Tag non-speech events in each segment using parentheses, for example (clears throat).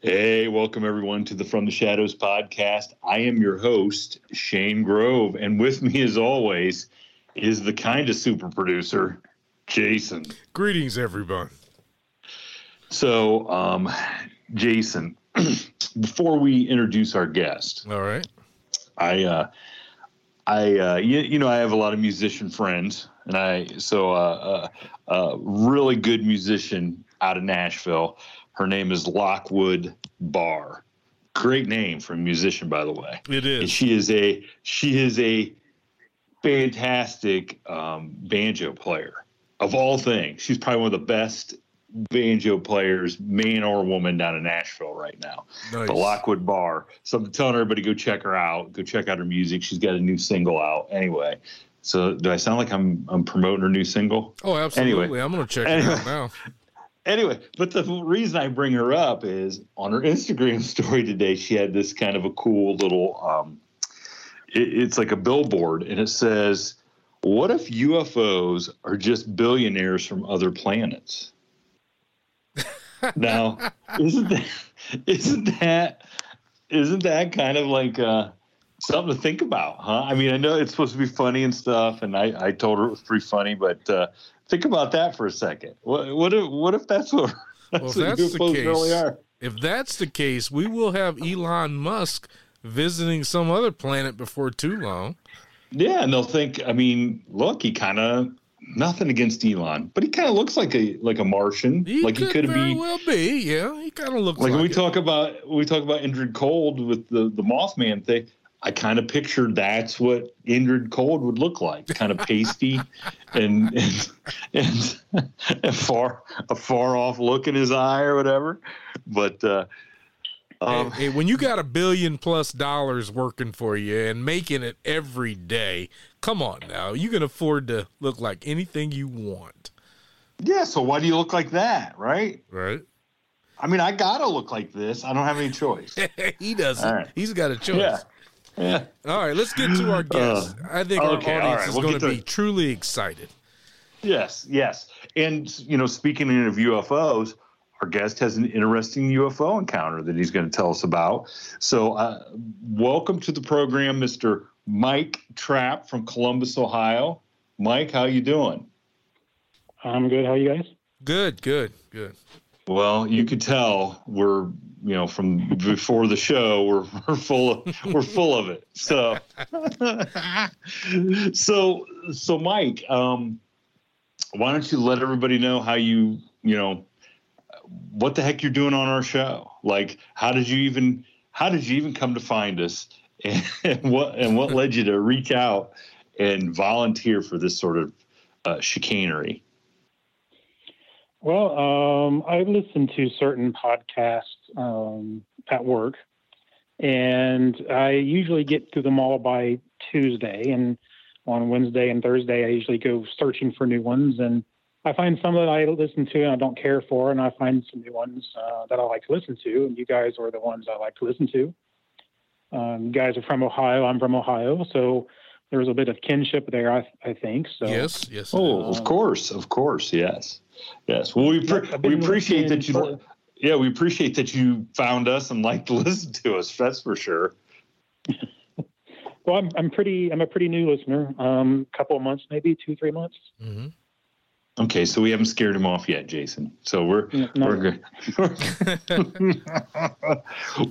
Hey, welcome everyone to the From the Shadows podcast. I am your host, Shane Grove, and with me, as always, is the kind of super producer, Jason. Greetings, everyone. So, um, Jason, (clears throat) before we introduce our guest, All right. I, uh, I, uh, you, you know, I have a lot of musician friends, and I so uh, uh, uh, really good musician out of Nashville. Her name is Lockwood Barr. Great name for a musician, by the way. It And she is a she is a fantastic um, banjo player of all things. She's probably one of the best banjo players, man or woman, down in Nashville right now. Nice. But Lockwood Barr. So I'm telling everybody go check her out. Go check out her music. She's got a new single out. Anyway, so do I sound like I'm I'm promoting her new single? Oh, absolutely. Anyway. I'm going to check Anyway. it out now. (laughs) Anyway, but the reason I bring her up is on her Instagram (laughs) story today, she had this kind of a cool little, um, it, it's like a billboard, and it says, "What if UFOs are just billionaires from other planets?" (laughs) now, isn't that isn't that isn't that kind of like uh, something to think about, huh? I mean, I know it's supposed to be funny and stuff, and I, I told her it was pretty funny, but uh, think about that for a second. What what if what if that's what that's Well, if what that's the case, really are? if that's the case, we will have Elon Musk visiting some other planet before too long. Yeah, and they'll think. I mean, look, he kind of nothing against Elon, but he kind of looks like a like a Martian, He like could he could be. well be. Yeah, he kind of looks Like like, when we it. talk about when we talk about Indrid Cold with the the Mothman thing. I kind of pictured that's what Indrid Cold would look like, kind of (laughs) pasty and and, and a far a far off look in his eye or whatever. But uh, um, Hey, hey, when you got a billion plus dollars working for you and making it every day, come on now. You can afford to look like anything you want, yeah, so why do you look like that, right? right? I mean, I gotta look like this. I don't have any choice. (laughs) he doesn't. Right. He's got a choice. Yeah. Yeah. All right, let's get to our guest. I think okay, our all audience right, is we'll going to to be truly excited. Yes, yes. And, you know, speaking of UFOs, our guest has an interesting UFO encounter that he's going to tell us about. So, uh, welcome to the program, Mr. Mike Trapp from Columbus, Ohio. Mike, how you doing? I'm good. How are you guys? Good, good, good. Well, you could tell we're you know from before the show we're (laughs) we're full of we're full of it. So (laughs) so so Mike, um, why don't you let everybody know how you you know what the heck you're doing on our show? Like how did you even how did you even come to find us (laughs) and, what and what led you to reach out and volunteer for this sort of uh, chicanery? Well, um, I listen to certain podcasts um, at work, and I usually get through them all by Tuesday. And on Wednesday and Thursday, I usually go searching for new ones. And I find some that I listen to and I don't care for, and I find some new ones uh, that I like to listen to. And you guys are the ones I like to listen to. Um, you guys are from Ohio. I'm from Ohio, so there's a bit of kinship there. I, I think so. Yes, yes. Oh, of course, of course, yes. Yes. Well, we pre- we appreciate that you. For, yeah, we appreciate that you found us and like to (laughs) listen to us. That's for sure. well, I'm I'm pretty I'm a pretty new listener. Um, couple of months, maybe two three months. Mm-hmm. Okay, so we haven't scared him off yet, Jason. So we're no, we're good. (laughs)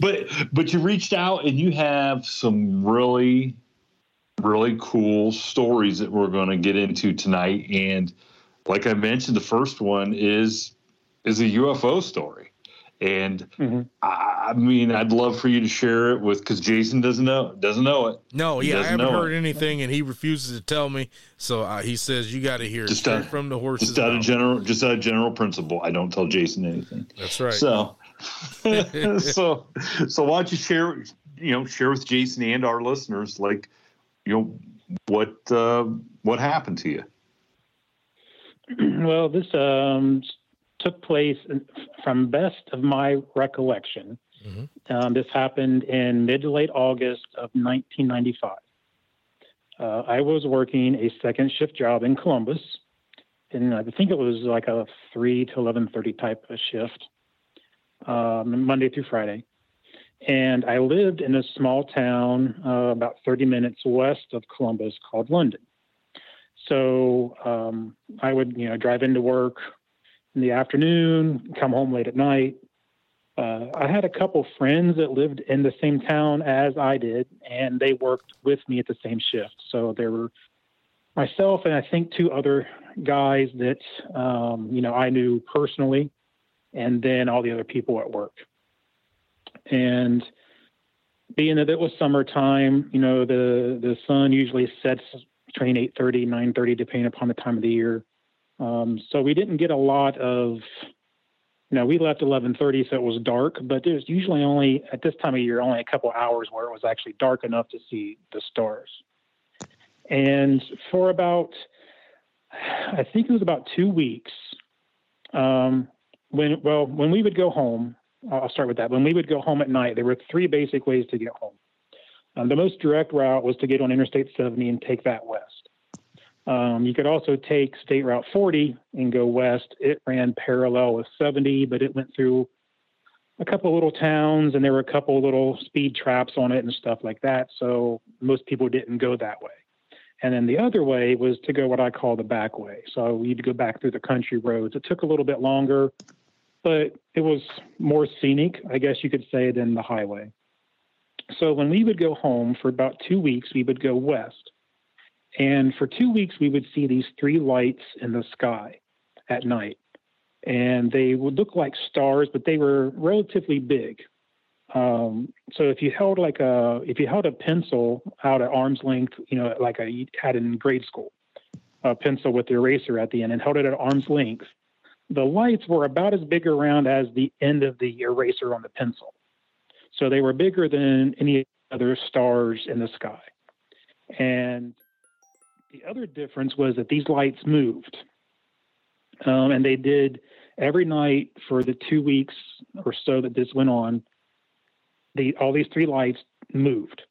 but but you reached out and you have some really really cool stories that we're going to get into tonight and like I mentioned, the first one is is a UFO story, and mm-hmm. I, mean, I'd love for you to share it with because Jason doesn't know doesn't know it. No, he yeah, I haven't heard it. anything, and he refuses to tell me. So uh, he says you got to hear just out, from the horses. Just out of general, just out of general principle, I don't tell Jason anything. That's right. So, (laughs) (laughs) so, so why don't you share? You know, share with Jason and our listeners, like, you know, what uh, what happened to you. (clears throat) well, this um, took place from best of my recollection. Mm-hmm. Um, this happened in mid to late August of 1995. Uh, I was working a second shift job in Columbus, and I think it was like a three to 11:30 type of shift, um, Monday through Friday. And I lived in a small town uh, about 30 minutes west of Columbus called London. So um, I would, you know, drive into work in the afternoon, come home late at night. Uh, I had a couple friends that lived in the same town as I did, and they worked with me at the same shift. So there were myself and I think two other guys that, um, you know, I knew personally, and then all the other people at work. And being that it was summertime, you know, the the sun usually sets train 8.30 9.30 depending upon the time of the year. Um, so we didn't get a lot of you know we left 11.30 so it was dark but there's usually only at this time of year only a couple hours where it was actually dark enough to see the stars. And for about i think it was about two weeks um, when well when we would go home i'll start with that. When we would go home at night there were three basic ways to get home um, the most direct route was to get on Interstate 70 and take that west. Um, you could also take State Route 40 and go west. It ran parallel with 70, but it went through a couple little towns and there were a couple little speed traps on it and stuff like that. So most people didn't go that way. And then the other way was to go what I call the back way. So we'd go back through the country roads. It took a little bit longer, but it was more scenic, I guess you could say, than the highway. So when we would go home for about two weeks, we would go west. And for two weeks, we would see these three lights in the sky at night. And they would look like stars, but they were relatively big. Um, so if you held like a if you held a pencil out at arm's length, you know, like I had in grade school, a pencil with the eraser at the end, and held it at arm's length, the lights were about as big around as the end of the eraser on the pencil. So they were bigger than any other stars in the sky. And the other difference was that these lights moved. Um, and they did every night for the two weeks or so that this went on. The, all these three lights moved.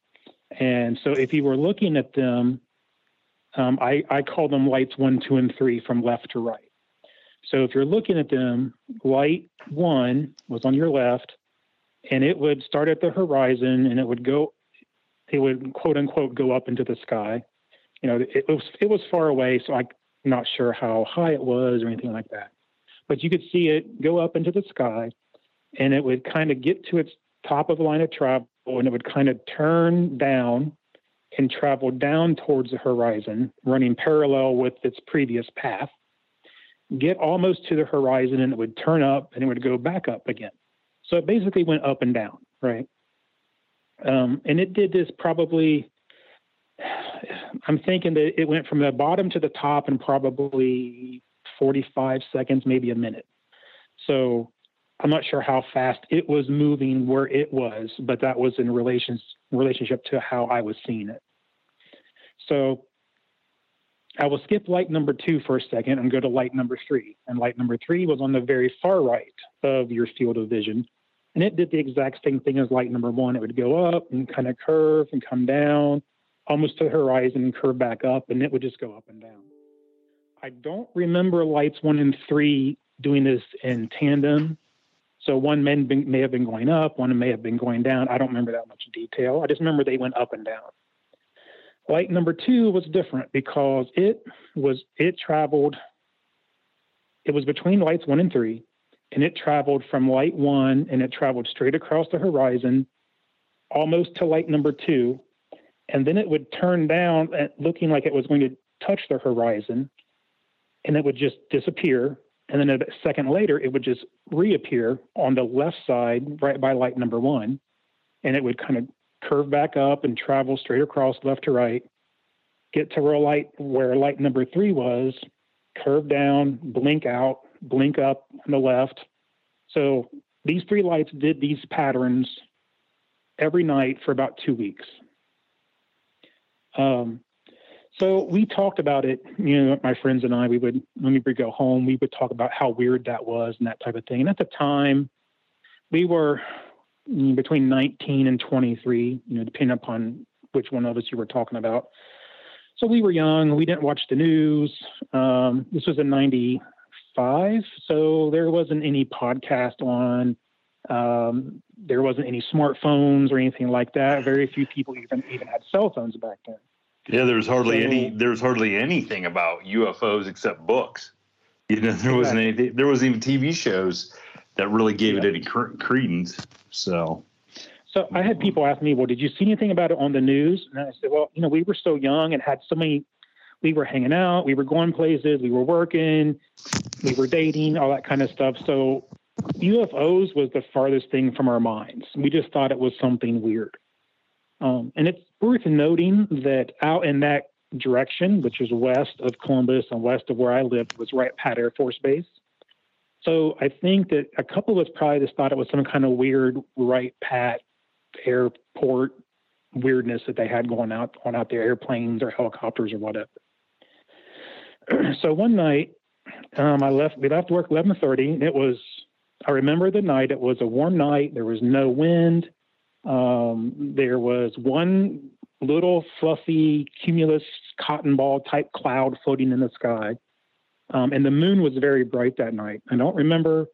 And so if you were looking at them, um, I, I call them lights one, two, and three from left to right. So if you're looking at them, light one was on your left, and it would start at the horizon and it would go it would quote unquote go up into the sky you know it was it was far away so i'm not sure how high it was or anything like that but you could see it go up into the sky and it would kind of get to its top of the line of travel and it would kind of turn down and travel down towards the horizon, running parallel with its previous path, get almost to the horizon and it would turn up and it would go back up again. So it basically went up and down, right? Um, and it did this probably, I'm thinking that it went from the bottom to the top in probably 45 seconds, maybe a minute. So I'm not sure how fast it was moving where it was, but that was in relations relationship to how I was seeing it. So I will skip light number two for a second and go to light number three. And light number three was on the very far right of your field of vision. And it did the exact same thing as light number one. It would go up and kind of curve and come down almost to the horizon and curve back up, and it would just go up and down. I don't remember lights one and three doing this in tandem. So one may, may have been going up, one may have been going down. I don't remember that much detail. I just remember they went up and down. Light number two was different because it was it traveled. It was between lights one and three, and it traveled from light one and it traveled straight across the horizon, almost to light number two, and then it would turn down, uh, looking like it was going to touch the horizon, and it would just disappear. And then a second later, it would just reappear on the left side, right by light number one, and it would kind of curve back up and travel straight across left to right, get to where light where light number three was, curve down, blink out, blink up on the left. So these three lights did these patterns every night for about two weeks. Um, so we talked about it, you know, my friends and I, we would, when we would go home, we would talk about how weird that was and that type of thing. And at the time, we were between 19 and 23, you know, depending upon which one of us you were talking about. So we were young. We didn't watch the news. Um, this was in 95. So there wasn't any podcast on. Um, there wasn't any smartphones or anything like that. Very few people even even had cell phones back then. Yeah, there was hardly so, any. There was hardly anything about UFOs except books. You know, there wasn't anything. There wasn't even TV shows that really gave yeah. it any credence. So, so I had people ask me, "Well, did you see anything about it on the news?" And I said, "Well, you know, we were so young and had so many. We were hanging out, we were going places, we were working, we were dating, all that kind of stuff. So, UFOs was the farthest thing from our minds. We just thought it was something weird. Um, and it's worth noting that out in that direction, which is west of Columbus and west of where I lived, was Wright Pat Air Force Base. So I think that a couple of us probably just thought it was some kind of weird Wright Pat airport weirdness that they had going out on out there, airplanes or helicopters or whatever. (clears throat) so one night, um, I left. We left work eleven thirty. It was. I remember the night. It was a warm night. There was no wind. Um, there was one little fluffy cumulus cotton ball type cloud floating in the sky. Um, and the moon was very bright that night. I don't remember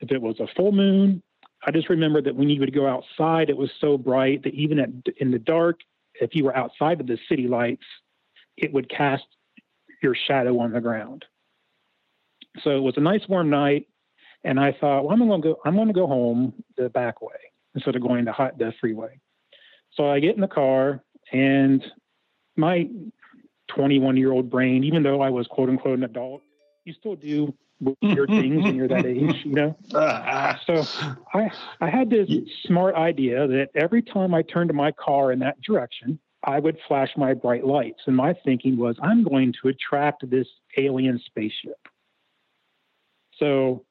if it was a full moon. I just remember that when you would go outside, it was so bright that even at, in the dark, if you were outside of the city lights, it would cast your shadow on the ground. So it was a nice warm night, and I thought, well, I'm going to go. I'm going to go home the back way instead of going the hot the freeway. So I get in the car, and my 21 year old brain, even though I was quote unquote an adult, you still do weird (laughs) things when you're that age, you know. (laughs) so I I had this smart idea that every time I turned my car in that direction, I would flash my bright lights. And my thinking was, I'm going to attract this alien spaceship. So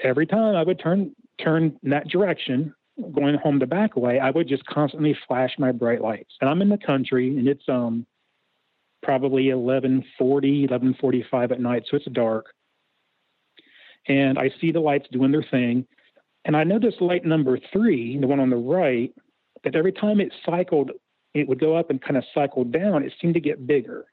every time I would turn turn that direction, going home the back way, I would just constantly flash my bright lights. And I'm in the country, and it's um probably 11:40, 11:45 at night, so it's dark. And I see the lights doing their thing, and I noticed light number three, the one on the right, that every time it cycled, it would go up and kind of cycle down. It seemed to get bigger,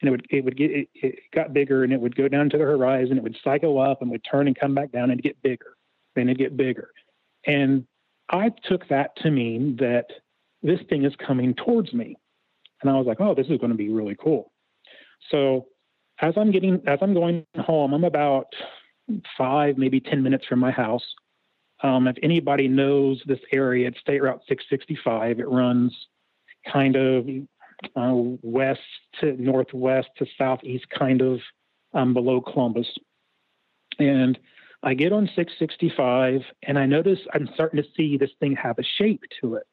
and it would it would get it, it got bigger, and it would go down to the horizon. It would cycle up and would turn and come back down and get bigger, then it'd get bigger, and I took that to mean that this thing is coming towards me. And I was like, oh, this is going to be really cool. So as I'm getting, as I'm going home, I'm about five, maybe 10 minutes from my house. Um, if anybody knows this area, it's State Route 665. It runs kind of uh, west to northwest to southeast, kind of um, below Columbus. And I get on 665 and I notice I'm starting to see this thing have a shape to it.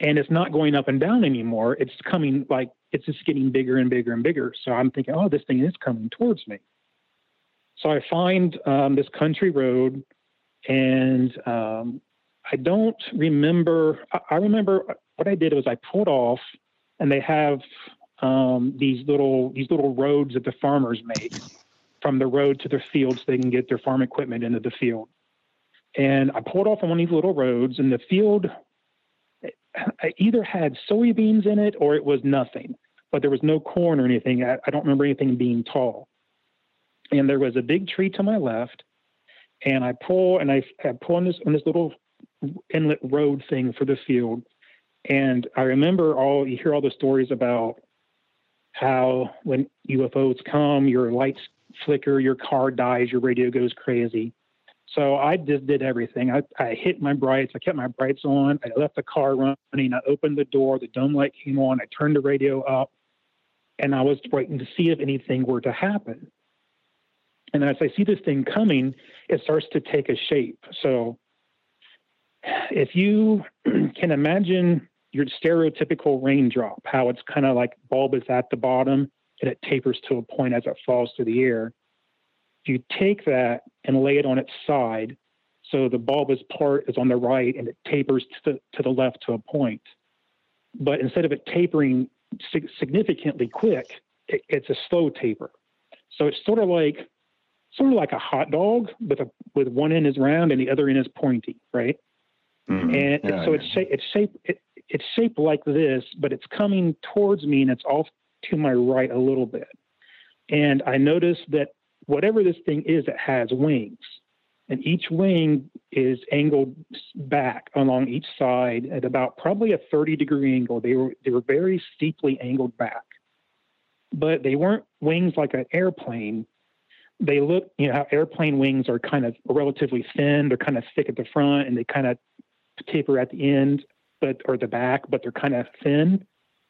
And it's not going up and down anymore. It's coming like it's just getting bigger and bigger and bigger. So I'm thinking, oh, this thing is coming towards me. So I find um, this country road and um, I don't remember. I remember what I did was I pulled off, and they have um, these little these little roads that the farmers make from the road to their field so they can get their farm equipment into the field. And I pulled off on one of these little roads, and the field either had soybeans in it or it was nothing, but there was no corn or anything. I, I don't remember anything being tall. And there was a big tree to my left, and I pull and I, I pull on this on this little inlet road thing for the field. And I remember all you hear all the stories about how when UFOs come, your lights flicker, your car dies, your radio goes crazy. So I just did everything. I, I hit my brights. I kept my brights on. I left the car running. I opened the door. The dome light came on. I turned the radio up, and I was waiting to see if anything were to happen. And as I see this thing coming, it starts to take a shape. So if you (clears throat) can imagine your stereotypical raindrop, how it's kind of like bulb is at the bottom and it tapers to a point as it falls through the air. If you take that and lay it on its side, so the bulbous part is on the right and it tapers to the, to the left to a point. But instead of it tapering sig- significantly quick, it, it's a slow taper. So it's sort of like sort of like a hot dog with a with one end is round and the other end is pointy, right? Mm-hmm. And yeah, so it's it's shaped it, it's shaped like this, but it's coming towards me and it's off to my right a little bit. And I noticed that whatever this thing is, it has wings, and each wing is angled back along each side at about probably a 30 degree angle. They were they were very steeply angled back, but they weren't wings like an airplane they look, you know, how airplane wings are kind of relatively thin. They're kind of thick at the front and they kind of taper at the end, but or the back, but they're kind of thin.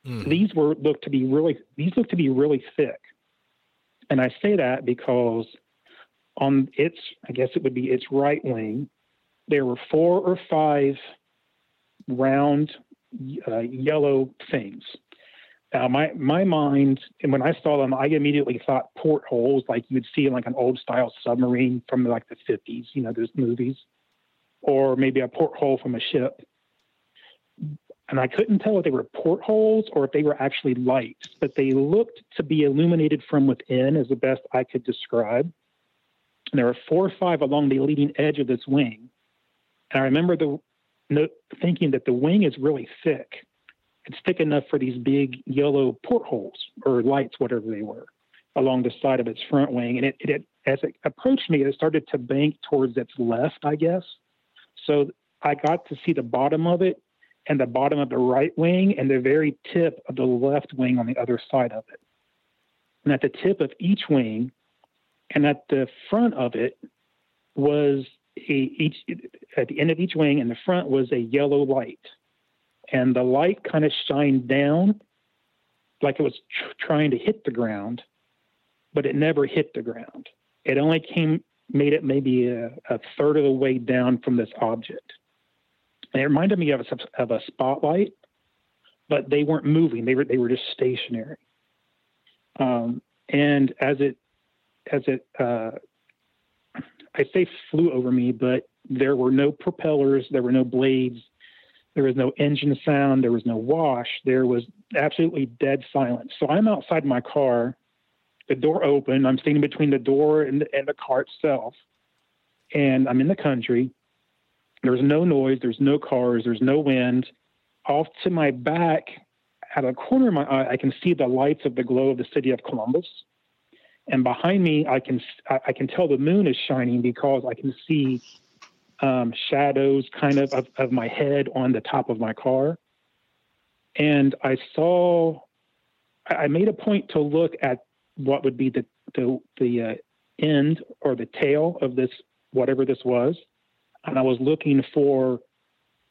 Mm. These were look to be really these look to be really thick. And I say that because on its I guess it would be its right wing, there were four or five round uh, yellow things Now my my mind, and when I saw them, I immediately thought portholes, like you would see in like an old style submarine from like the 50s, you know, those movies, or maybe a porthole from a ship. And I couldn't tell if they were portholes or if they were actually lights, but they looked to be illuminated from within, as the best I could describe. And there were four or five along the leading edge of this wing. And I remember the thinking that the wing is really thick it's thick enough for these big yellow portholes or lights, whatever they were, along the side of its front wing. And it, it as it approached me, it started to bank towards its left, I guess. So I got to see the bottom of it and the bottom of the right wing and the very tip of the left wing on the other side of it. And at the tip of each wing and at the front of it was a each at the end of each wing and the front was a yellow light and the light kind of shined down like it was tr- trying to hit the ground, but it never hit the ground. It only came, made it maybe a, a third of the way down from this object. It reminded me of a, of a spotlight, but they weren't moving. They were they were just stationary. Um, and as it as it uh, I say flew over me, but there were no propellers, there were no blades, there was no engine sound. There was no wash. There was absolutely dead silence. So I'm outside my car, the door open. I'm standing between the door and the, and the car itself. And I'm in the country. There's no noise. There's no cars. There's no wind. Off to my back, out of the corner of my eye, I can see the lights of the glow of the city of Columbus. And behind me, I can I can tell the moon is shining because I can see um, shadows kind of, of, of my head on the top of my car. And I saw, I made a point to look at what would be the, the, the uh, end or the tail of this whatever this was, and I was looking for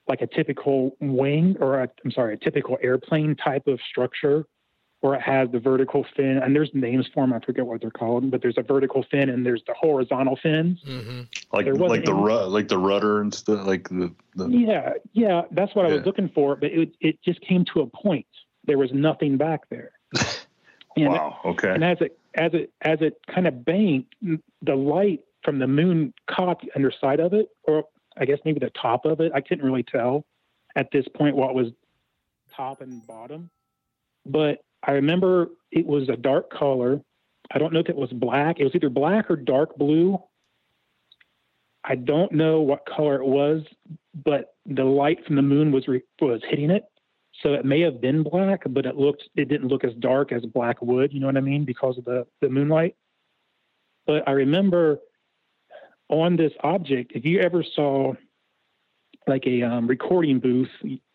like a typical wing or a, I'm sorry, a typical airplane type of structure where it has the vertical fin and there's names for them. I forget what they're called, but there's a vertical fin and there's the horizontal fins. Mm-hmm. Like like the ru- like the rudder and stuff. Like the, the Yeah, yeah, that's what I was looking for, but it it just came to a point. There was nothing back there. (laughs) And, wow. Okay. and as it as it as it kind of banked, the light from the moon caught the underside of it, or I guess maybe the top of it. I couldn't really tell at this point what was top and bottom, but I remember it was a dark color. I don't know if it was black. It was either black or dark blue. I don't know what color it was, but the light from the moon was re- was hitting it. So it may have been black, but it looked it didn't look as dark as black would. You know what I mean? Because of the the moonlight. But I remember on this object, if you ever saw like a um, recording booth,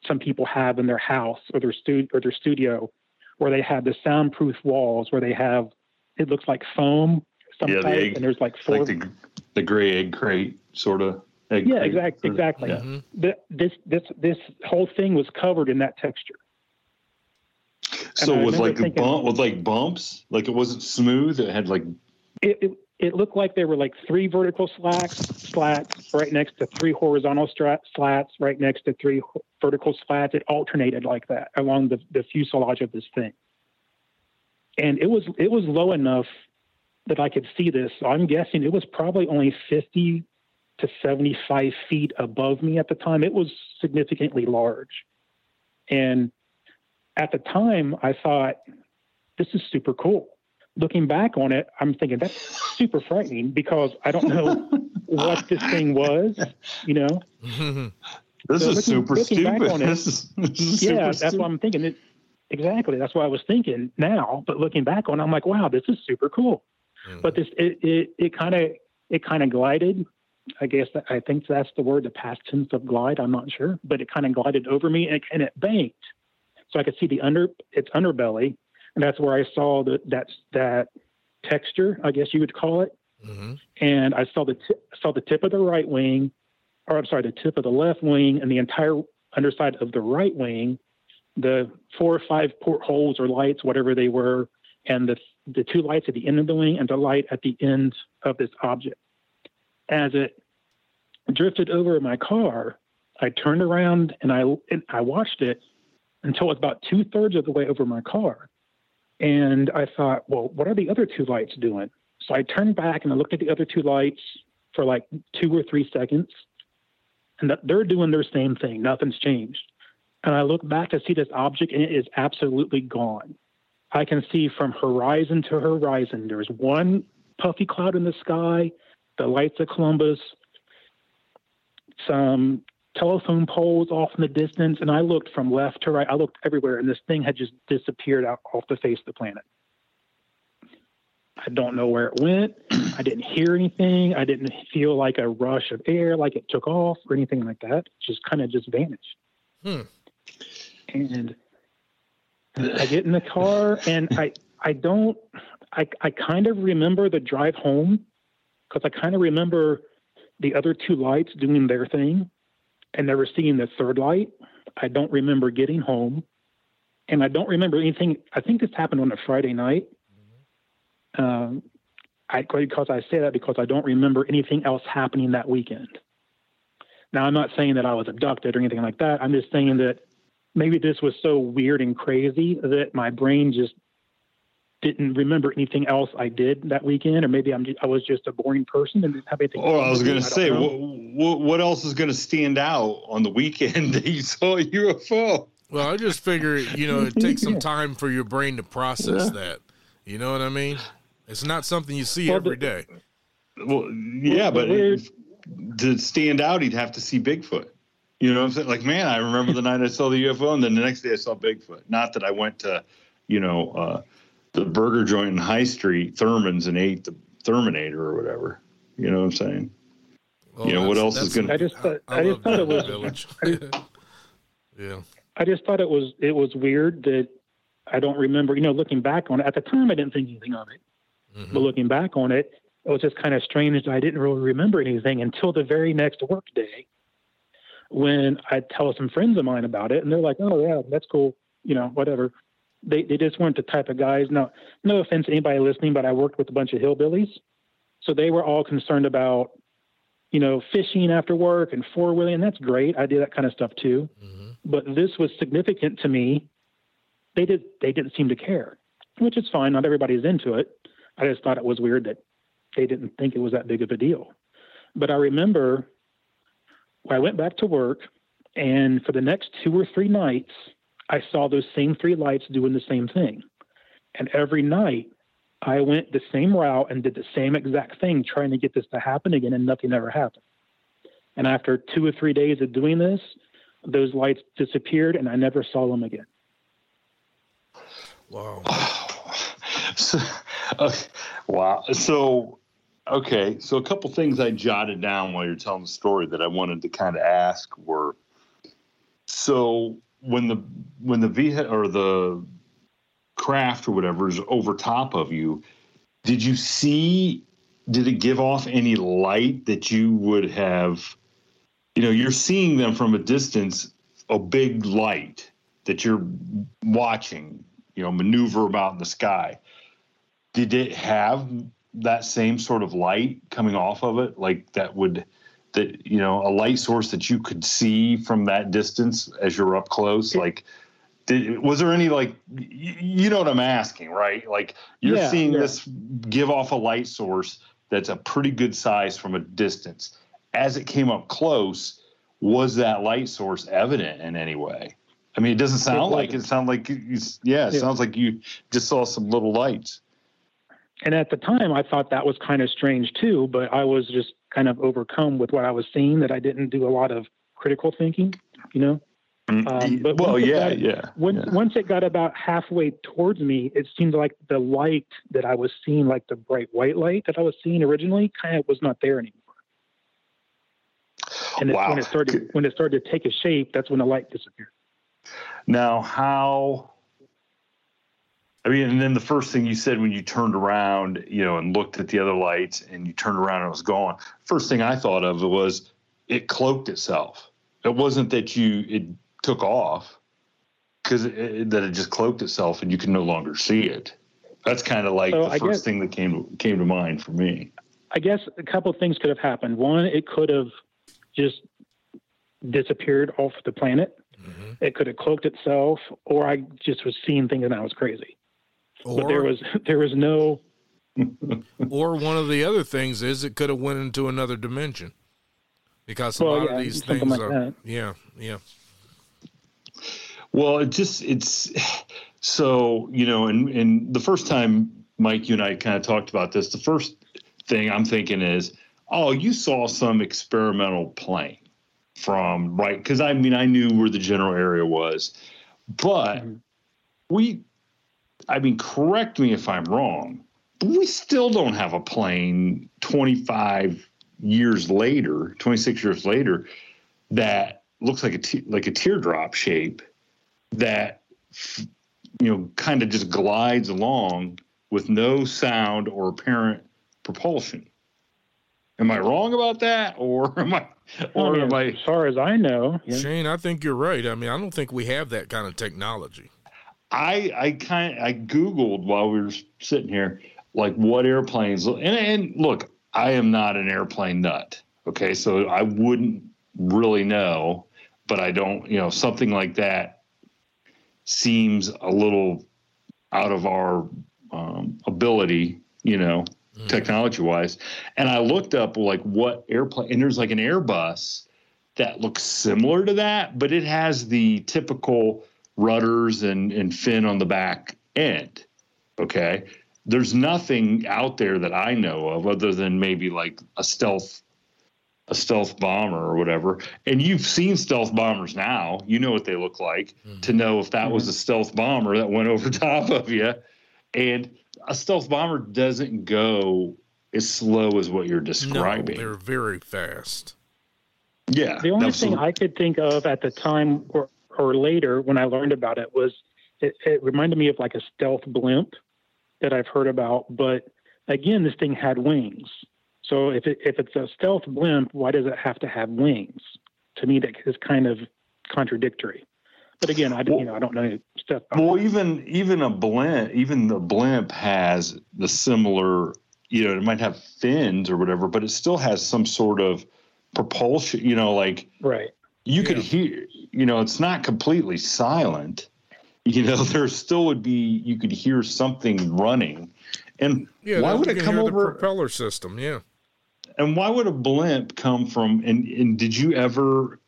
some people have in their house or their stu- or their studio, where they have the soundproof walls, where they have it looks like foam, some Yeah, the egg- and there's like four. like the the gray egg crate sort of. Egg yeah, crate exact, sort of- exactly. Yeah. Mm-hmm. The, this this this whole thing was covered in that texture. So And I with remember like thinking- bump with like bumps, like it wasn't smooth. It had like it, it, it looked like there were like three vertical slats, slats right next to three horizontal stra- slats, right next to three ho- vertical slats. It alternated like that along the, the fuselage of this thing. And it was it was low enough that I could see this. So I'm guessing it was probably only 50 to 75 feet above me at the time. It was significantly large. And at the time, I thought, this is super cool looking back on it, I'm thinking that's super frightening because I don't know (laughs) what this thing was, you know? (laughs) This So is looking- super looking back stupid. on it- (laughs) this is, this is yeah, super that's stupid. what I'm thinking. It, exactly. That's what I was thinking now, but looking back on it, I'm like, wow, this is super cool. But this, it, it, it kind of, it kind of glided. I guess that, I think that's the word, the past tense of glide. I'm not sure, but it kind of glided over me and, and it banked. So I could see the under, its underbelly. And that's where I saw the, that, that texture, I guess you would call it. Mm-hmm. and I saw the t- saw the tip of the right wing, or I'm sorry, the tip of the left wing, and the entire underside of the right wing, the four or five portholes or lights, whatever they were, and the the two lights at the end of the wing and the light at the end of this object. As it drifted over my car, I turned around and I and I watched it until it was about two thirds of the way over my car. And I thought, well, what are the other two lights doing? So I turned back and I looked at the other two lights for like two or three seconds, and they're doing their same thing. Nothing's changed. And I look back to see this object, and it is absolutely gone. I can see from horizon to horizon. There's one puffy cloud in the sky, the lights of Columbus, some telephone poles off in the distance, and I looked from left to right. I looked everywhere, and this thing had just disappeared out off the face of the planet. I don't know where it went. I didn't hear anything. I didn't feel like a rush of air, like it took off or anything like that. It just kind of just vanished. Hmm. And I get in the car and I, I don't, I, I kind of remember the drive home because I kind of remember the other two lights doing their thing and never seeing the third light. I don't remember getting home and I don't remember anything. I think this happened on a Friday night. Um, I because I say that because I don't remember anything else happening that weekend. Now I'm not saying that I was abducted or anything like that. I'm just saying that maybe this was so weird and crazy that my brain just didn't remember anything else I did that weekend, or maybe I'm just, I was just a boring person and didn't have anything. Oh, I was going to say, what, what, what else is going to stand out on the weekend (laughs) that you saw a UFO? Well, I just figure, you know, it (laughs) takes some time for your brain to process Yeah. that. You know what I mean? It's not something you see Well, every the- day. Well, yeah, but we're- to stand out, he'd have to see Bigfoot. You know what I'm saying? Like, man, I remember the (laughs) night I saw the UFO, and then the next day I saw Bigfoot. Not that I went to, you know, uh, the burger joint in High Street, Thurman's, and ate the Thurmanator or whatever. You know what I'm saying? Well, You know, what else is gonna- I just thought- I love just thought it was- Village. (laughs) I just- (laughs) yeah. I just thought it was it was weird that I don't remember. You know, looking back on it at the time, I didn't think anything of it. Mhm. But looking back on it, it was just kind of strange that I didn't really remember anything until the very next work day when I tell some friends of mine about it and they're like, Oh yeah, that's cool. You know, whatever. They, they just weren't the type of guys. Now, no offense to anybody listening, but I worked with a bunch of hillbillies. So they were all concerned about, you know, fishing after work and four wheeling. And that's great. I did that kind of stuff too. Mm-hmm. But this was significant to me. They did, they didn't seem to care, which is fine. Not everybody's into it. I just thought it was weird that they didn't think it was that big of a deal. But I remember I went back to work, and for the next two or three nights, I saw those same three lights doing the same thing. And every night, I went the same route and did the same exact thing, trying to get this to happen again, and nothing ever happened. And after two or three days of doing this, those lights disappeared, and I never saw them again. Wow. (sighs) so, okay. Wow. So Okay, so a couple things I jotted down while you're telling the story that I wanted to kind of ask were so when the when the vehicle or the craft or whatever is over top of you, did you see did it give off any light that you would have you know, you're seeing them from a distance, a big light that you're watching, you know, maneuver about in the sky. Did it have that same sort of light coming off of it, like that would that you know a light source that you could see from that distance as you're up close, like. Did, was there any like you know what I'm asking, right? Like you're yeah, seeing yeah. this give off a light source that's a pretty good size from a distance. As it came up close, was that light source evident in any way? I mean, it doesn't sound it like it. Sound like you, yeah, it yeah. sounds like you just saw some little lights and at the time I thought that was kind of strange too, but I was just kind of overcome with what I was seeing that I didn't do a lot of critical thinking, you know. Mm, um, but well, yeah, got, yeah. When, yeah. Once it got about halfway towards me, it seemed like the light that I was seeing, like the bright white light that I was seeing originally, kind of was not there anymore. And wow. when it started, when it started to take a shape, that's when the light disappeared. Now, how I mean, and then the first thing you said when you turned around, you know, and looked at the other lights and you turned around and it was gone. First thing I thought of was it cloaked itself. It wasn't that you it took off because that it just cloaked itself and you can no longer see it. That's kind of like so the I first guess, thing that came came to mind for me. I guess a couple of things could have happened. One, it could have just disappeared off the planet. Mm-hmm. It could have cloaked itself, or I just was seeing things and I was crazy. Or, but there was (laughs) there was no. (laughs) or one of the other things is it could have went into another dimension because a well, lot yeah, of these things like are that. yeah yeah. Well, it just it's so you know, and and the first time Mike, you and I kind of talked about this. The first thing I'm thinking is, oh, you saw some experimental plane from Wright because I mean I knew where the general area was, but mm-hmm. we I mean, correct me if I'm wrong, but we still don't have a plane 25 years later, 26 years later, that looks like a t- like a teardrop shape that you know kind of just glides along with no sound or apparent propulsion. Am I wrong about that, or (laughs) am I? Oh, or I mean, am I? As far as I know, yeah. Shane, I think you're right. I mean, I don't think we have that kind of technology. I I kind of I googled while we were sitting here like what airplanes and and look I am not an airplane nut okay so I wouldn't really know but I don't you know something like that seems a little out of our um, ability you know mm. technology wise and I looked up like what airplane and there's like an Airbus that looks similar to that but it has the typical rudders and, and fin on the back end. Okay. There's nothing out there that I know of other than maybe like a stealth a stealth bomber or whatever. And you've seen stealth bombers now. You know what they look like mm-hmm. to know if that mm-hmm. was a stealth bomber that went over (laughs) top of you. And a stealth bomber doesn't go as slow as what you're describing. No, they're very fast. Yeah. The only thing I could think of at the time were or later when I learned about it was it, it reminded me of like a stealth blimp that I've heard about, but again, this thing had wings. So if it, if it's a stealth blimp, why does it have to have wings? To me, that is kind of contradictory. But again, I well, you know I don't know stuff. Well, even even a blimp, even the blimp has the similar. You know, it might have fins or whatever, but it still has some sort of propulsion. You know, like right. You yeah. could hear. You know, it's not completely silent. You know, (laughs) there still would be. You could hear something running, and yeah, why would it come over the propeller system? Yeah. And why would a blimp come from? And, and did you ever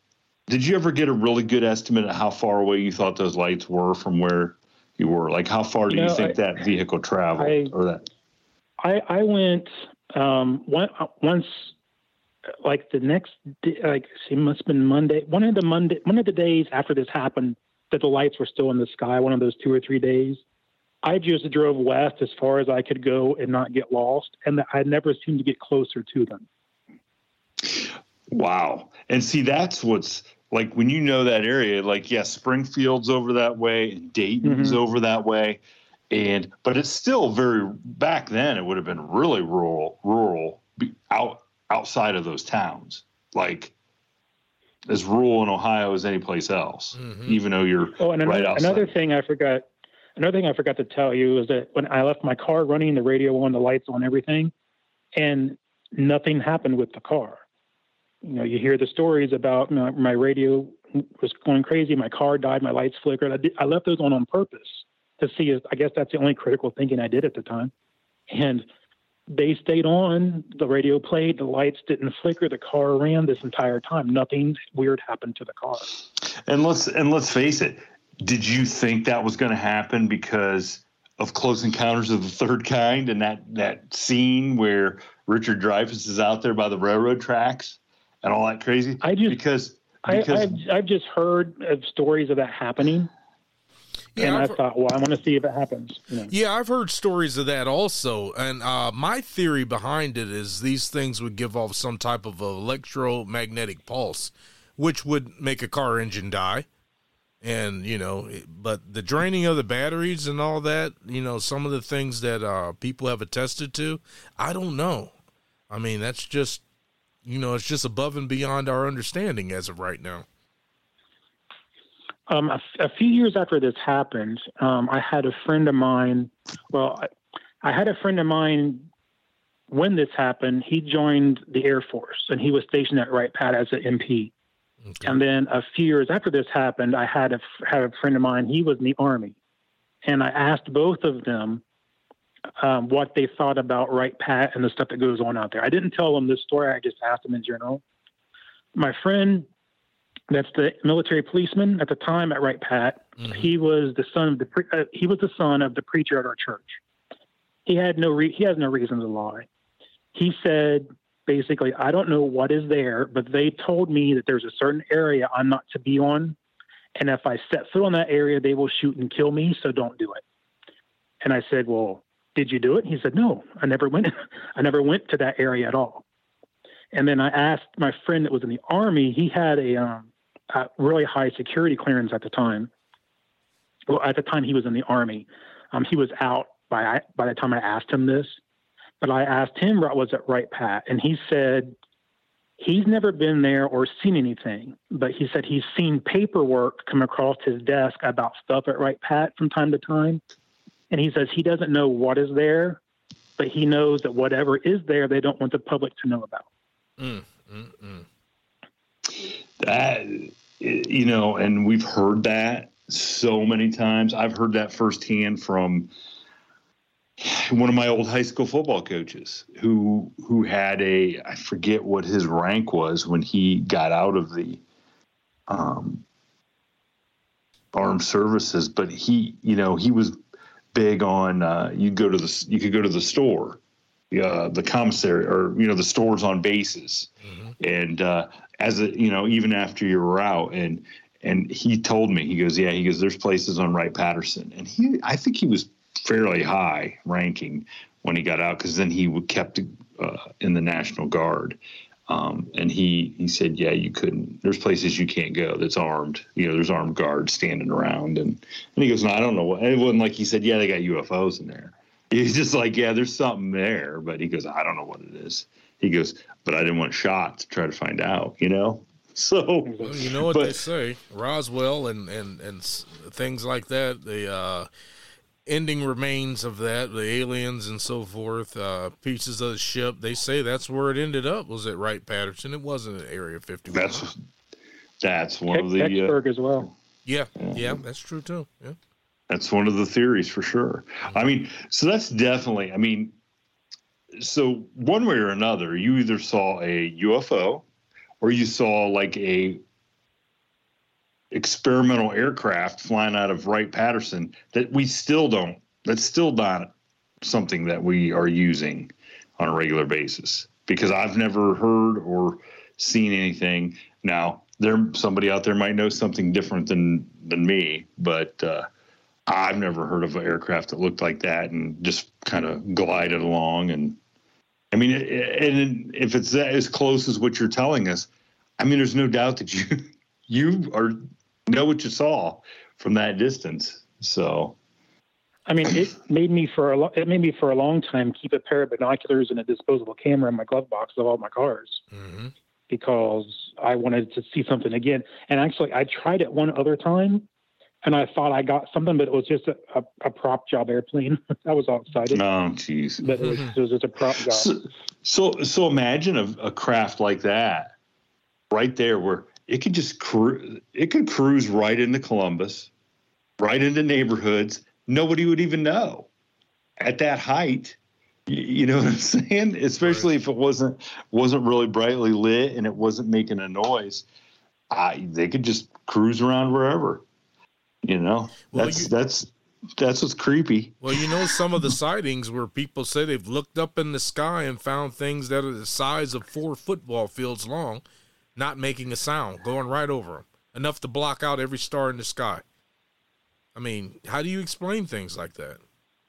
did you ever get a really good estimate of how far away you thought those lights were from where you were? Like, how far do you, know, think I, that vehicle traveled, I, or that? I I went um, one, once, like the next, day, like it must have been Monday. One of the Monday, one of the days after this happened, that the lights were still in the sky. One of those two or three days. I just drove west as far as I could go and not get lost, and I never seemed to get closer to them. Wow. And see, that's what's like when you know that area, like, yes, yeah, Springfield's over that way and Dayton's mm-hmm. over that way. And, but it's still very, back then, it would have been really rural, rural, out, outside of those towns. Like, as rural in Ohio as any place else, mm-hmm. even though you're oh, and right another, outside. Another thing I forgot, another thing I forgot to tell you is that when I left my car running, the radio on, the lights on, everything, and nothing happened with the car you know, you hear the stories about my, my radio was going crazy, my car died, my lights flickered. I, did, I left those on on purpose to see if I guess that's the only critical thinking I did at the time. And they stayed on, the radio played, the lights didn't flicker, the car ran this entire time. Nothing weird happened to the car. And let's and let's face it, did you think that was going to happen because of Close Encounters of the Third Kind and that that scene where Richard Dreyfuss is out there by the railroad tracks? and all that crazy? I just because, because I, have I've just heard of stories of that happening. Yeah, and I've, I thought, well, I want to see if it happens. You know? Yeah, I've heard stories of that also. And uh, my theory behind it is these things would give off some type of electromagnetic pulse, which would make a car engine die. And, you know, but the draining of the batteries and all that, you know, some of the things that uh, people have attested to, I don't know. I mean, that's just you know, it's just above and beyond our understanding as of right now. Um, a, a, few years after this happened, um, I had a friend of mine. Well, I, I, had a friend of mine when this happened. He joined the Air Force and he was stationed at Wright Pat as an MP. Okay. And then a few years after this happened, I had a had a friend of mine. He was in the Army, and I asked both of them um, what they thought about Wright Pat and the stuff that goes on out there. I didn't tell them this story. I just asked them in general. My friend, that's the military policeman at the time at Wright Pat. Mm-hmm. He was the son of the pre- uh, he was the son of the preacher at our church. He had no re- he has no reason to lie. He said basically, I don't know what is there, but they told me that there's a certain area I'm not to be on, and if I set foot on that area, they will shoot and kill me. So don't do it. And I said, well, did you do it? He said, no, I never went. (laughs) I never went to that area at all. And then I asked my friend that was in the army. He had a, um, a really high security clearance at the time. Well, at the time he was in the army, um, he was out by by the time I asked him this. But I asked him was it Wright Pat, and he said he's never been there or seen anything. But he said he's seen paperwork come across his desk about stuff at Wright Pat from time to time. And he says he doesn't know what is there, but he knows that whatever is there, they don't want the public to know about. Mm, mm, mm. That, you know, and we've heard that so many times. I've heard that firsthand from one of my old high school football coaches who who had a I forget what his rank was when he got out of the um, armed services, but he you know he was big on uh, you go to the you could go to the store, uh, the commissary, or you know the stores on bases, mm-hmm. and uh, as a you know even after you were out and and he told me he goes yeah he goes there's places on Wright Patterson and he I think he was fairly high ranking when he got out because then he kept uh, in the National Guard um, and he he said, yeah, you couldn't. There's places you can't go that's armed. You know, there's armed guards standing around, and and he goes, no, I don't know. What, it wasn't like he said, yeah, they got UFOs in there. He's just like, yeah, there's something there, but he goes, I don't know what it is. He goes, but I didn't want shot to try to find out, you know. (laughs) So well, you know what but, they say, Roswell and and and things like that. The uh, ending remains of that, the aliens and so forth, uh, pieces of the ship. They say that's where it ended up. Was it Wright Patterson? It wasn't at Area 51. That's that's one of the Kecksburg uh, as well. Yeah, yeah, that's true too. Yeah, that's one of the theories for sure. I mean, so that's definitely. I mean, so one way or another, you either saw a UFO or you saw like a experimental aircraft flying out of Wright Patterson that we still don't. That's still not something that we are using on a regular basis because I've never heard or seen anything. Now, there somebody out there might know something different than than me, but uh, I've never heard of an aircraft that looked like that and just kind of glided along. And I mean, and if it's that as close as what you're telling us, I mean, there's no doubt that you (laughs) you are know what you saw from that distance. So, I mean, it made me for a lo- it made me for a long time keep a pair of binoculars and a disposable camera in my glove box of all my cars mm-hmm. because I wanted to see something again. And actually, I tried it one other time, and I thought I got something, but it was just a, a, a prop job airplane. (laughs) I was all excited. Oh, jeez! But it was, mm-hmm. it was, just a prop job. So, so, so imagine a, a craft like that right there where it could just cru- it could cruise right into Columbus, right into neighborhoods. Nobody would even know at that height. You, you know (laughs) what I'm saying? Especially right. if it wasn't wasn't really brightly lit and it wasn't making a noise. I, they could just cruise around wherever. You know, well, that's you, that's that's what's creepy. Well, you know, some of the sightings where people say they've looked up in the sky and found things that are the size of four football fields long not making a sound, going right over them, enough to block out every star in the sky. I mean, how do you explain things like that?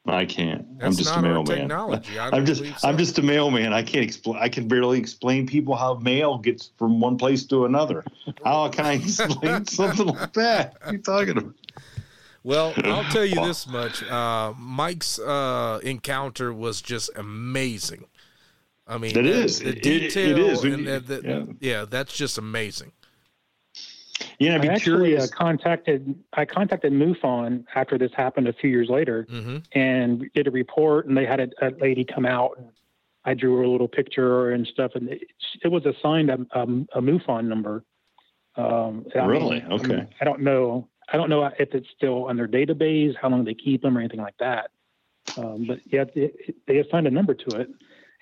I can't. That's I'm just a mailman. (laughs) I'm just so. I'm just a mailman. I can't explain. I can barely explain people how mail gets from one place to another. how can I (laughs) explain something like that? What are you talking about? Well, (laughs) I'll tell you this much: uh, Mike's uh, encounter was just amazing. I mean, it is the detail. It, it is. And the, the, yeah. yeah, that's just amazing. Yeah, I'd be I actually uh, curious. Uh, contacted I contacted MUFON after this happened a few years later, mm-hmm. and did a report. And they had a, a, lady come out, and I drew her a little picture and stuff, and it, it was assigned a, a, a MUFON number. Um, really? mean, okay. I, mean, I don't know. I don't know if it's still on their database, how long they keep them, or anything like that. Um, but yeah, it, they assigned a number to it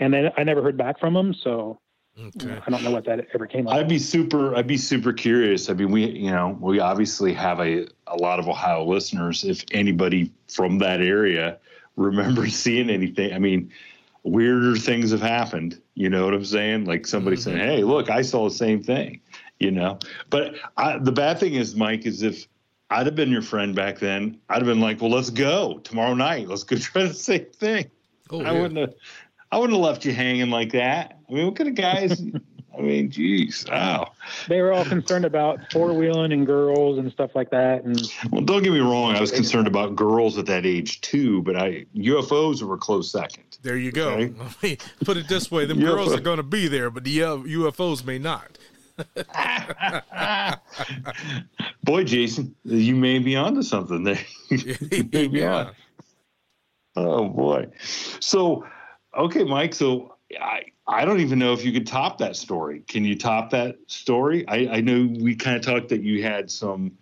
and then I never heard back from them. So okay. I don't know what that ever came up. I'd be super. I'd be super curious. I mean, we you know we obviously have a a lot of Ohio listeners. If anybody from that area remembers (laughs) seeing anything, I mean, weirder things have happened. You know what I'm saying? Like somebody mm-hmm. saying, "Hey, look, I saw the same thing." You know, but I, the bad thing is, Mike, is if I'd have been your friend back then, I'd have been like, "Well, let's go tomorrow night. Let's go (laughs) try the same thing." Oh, I yeah. wouldn't have. I wouldn't have left you hanging like that. I mean, what kind of guys? (laughs) I mean, geez, wow. They were all concerned about four wheeling and girls and stuff like that. And well, don't get me wrong, I was concerned about girls at that age too, but I UFOs were a close second. There you go. Okay? (laughs) Put it this way: the girls are going to be there, but the UFOs may not. (laughs) Boy, Jason, you may be onto something there. (laughs) yeah. Oh boy. So Okay, Mike. So I I don't even know if you could top that story. Can you top that story? I, I know we kind of talked that you had some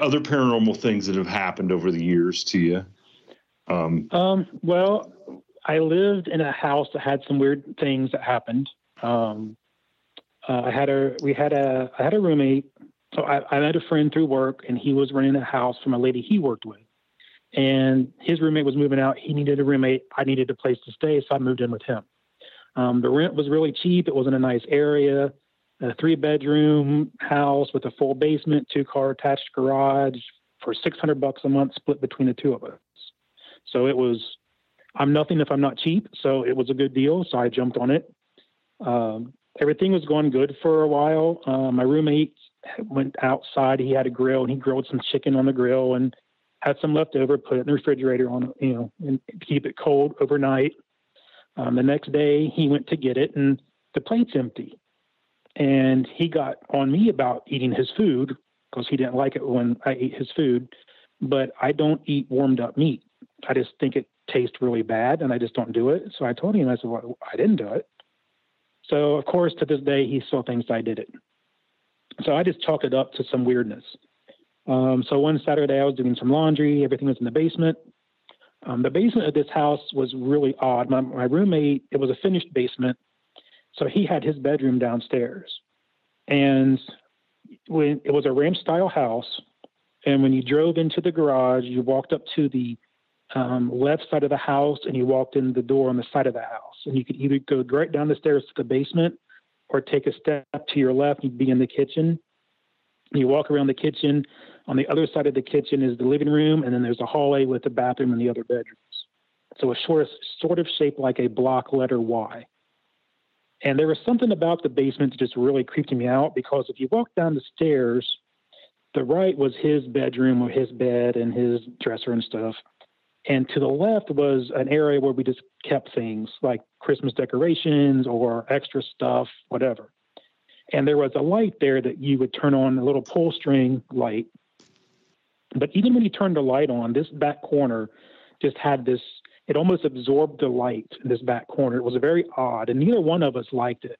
other paranormal things that have happened over the years to you. Um, um, well, I lived in a house that had some weird things that happened. Um, uh, I had a we had a I had a roommate. So I, I met a friend through work, and he was renting a house from a lady he worked with and his roommate was moving out. He needed a roommate. I needed a place to stay, so I moved in with him. Um, the rent was really cheap. It was in a nice area, a three bedroom house with a full basement, two car attached garage for 600 bucks a month split between the two of us. So it was, I'm nothing if I'm not cheap. So it was a good deal. So I jumped on it. Um, everything was going good for a while. Uh, my roommate went outside. He had a grill and he grilled some chicken on the grill and had some left over, put it in the refrigerator on, you know, and keep it cold overnight. Um, the next day he went to get it and the plate's empty. And he got on me about eating his food because he didn't like it when I ate his food. But I don't eat warmed up meat. I just think it tastes really bad and I just don't do it. So I told him, I said, well, I didn't do it. So, of course, to this day, he still thinks I did it. So I just chalked it up to some weirdness. Um, so one Saturday, I was doing some laundry. Everything was in the basement. Um, the basement of this house was really odd. My, my roommate, it was a finished basement, so he had his bedroom downstairs, and when it was a ranch style house, and when you drove into the garage, you walked up to the um, left side of the house, and you walked in the door on the side of the house, and you could either go right down the stairs to the basement, or take a step to your left, you'd be in the kitchen. You walk around the kitchen. On the other side of the kitchen is the living room, and then there's a hallway with the bathroom and the other bedrooms. So a sort of, sort of shaped like a block letter Y. And there was something about the basement that just really creeped me out because if you walk down the stairs, the right was his bedroom or his bed and his dresser and stuff. And to the left was an area where we just kept things like Christmas decorations or extra stuff, whatever. And there was a light there that you would turn on, a little pull string light. But even when you turned the light on, this back corner just had this, it almost absorbed the light in this back corner. It was very odd, and neither one of us liked it.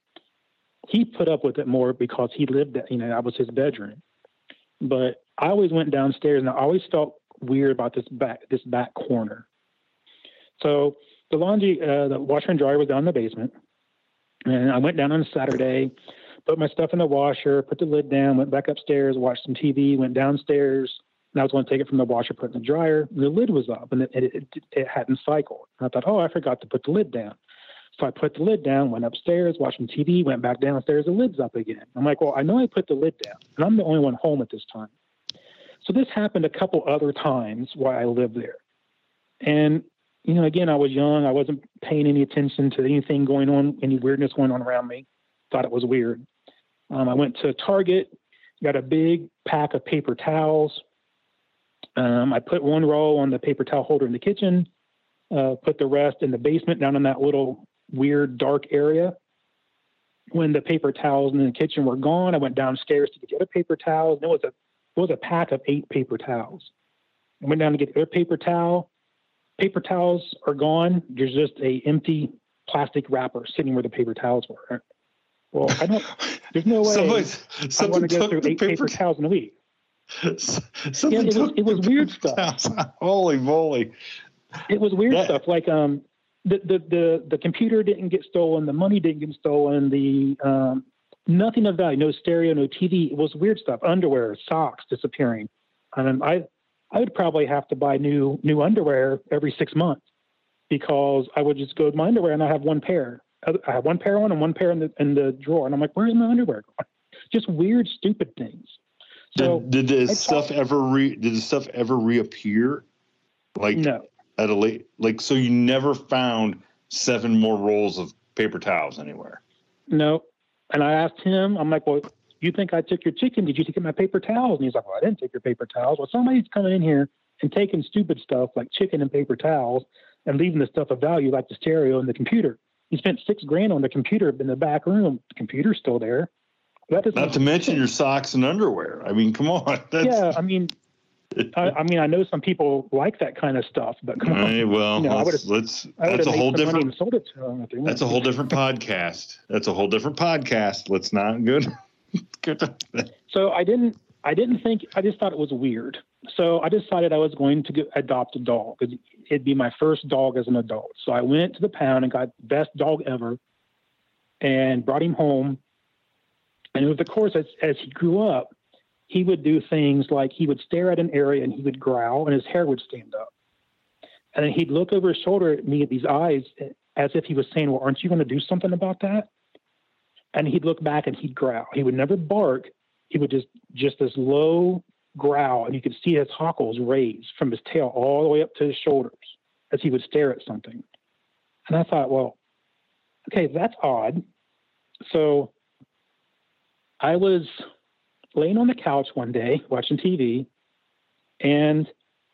He put up with it more because he lived that, you know, that was his bedroom. But I always went downstairs and I always felt weird about this back this back corner. So the laundry, uh, the washer and dryer was down in the basement, and I went down on a Saturday, put my stuff in the washer, put the lid down, went back upstairs, watched some TV, went downstairs, and I was going to take it from the washer, put it in the dryer. The lid was up, and it, it, it, it hadn't cycled. And I thought, oh, I forgot to put the lid down. So I put the lid down, went upstairs, watched some TV, went back downstairs, the lid's up again. I'm like, well, I know I put the lid down, and I'm the only one home at this time. So this happened a couple other times while I lived there. And, you know, again, I was young. I wasn't paying any attention to anything going on, any weirdness going on around me. Thought it was weird. Um, I went to Target, got a big pack of paper towels. Um, I put one roll on the paper towel holder in the kitchen, uh, put the rest in the basement down in that little weird dark area. When the paper towels in the kitchen were gone, I went downstairs to get a paper towel. And it was a was a pack of eight paper towels. I went down to get a paper towel. Paper towels are gone. There's just a empty plastic wrapper sitting where the paper towels were. Well, I don't. (laughs) There's no way I want to go through eight paper, paper towels in a week. yeah, it was it was weird stuff. (laughs) Holy moly! It was weird that, stuff like um the, the the the computer didn't get stolen, the money didn't get stolen, the um nothing of value, no stereo, no TV. It was weird stuff, underwear, socks disappearing. And I, I would probably have to buy new new underwear every six months because I would just go to my underwear and I have one pair. I have one pair on and one pair in the in the drawer, and I'm like, where's my underwear going? (laughs) Just weird, stupid things. So did, did the stuff ever re did the stuff ever reappear? Like no. At a late like so you never found seven more rolls of paper towels anywhere. No, and I asked him, I'm like, well, you think I took your chicken? Did you take my paper towels? And he's like, well, I didn't take your paper towels. Well, somebody's coming in here and taking stupid stuff like chicken and paper towels and leaving the stuff of value like the stereo and the computer. He spent six grand on the computer in the back room. The computer's still there. Not to mention your socks and underwear. I mean, come on. (laughs) That's... Yeah, I mean, I, I, mean, I know some people like that kind of stuff, but come on. Right, well, you know, let's, let's that's a whole different. That's a whole different podcast. That's a whole different podcast. Let's not good. (laughs) good. So I didn't. I didn't think. I just thought it was weird. So I decided I was going to adopt a dog because it'd be my first dog as an adult. So I went to the pound and got best dog ever, and brought him home. And over the course, as, as he grew up, he would do things like he would stare at an area and he would growl and his hair would stand up. And then he'd look over his shoulder at me at these eyes as if he was saying, Well, aren't you going to do something about that? And he'd look back and he'd growl. He would never bark. He would just just this low growl, and you could see his hackles raise from his tail all the way up to his shoulders as he would stare at something. And I thought, well, okay, that's odd. So I was laying on the couch one day watching TV, and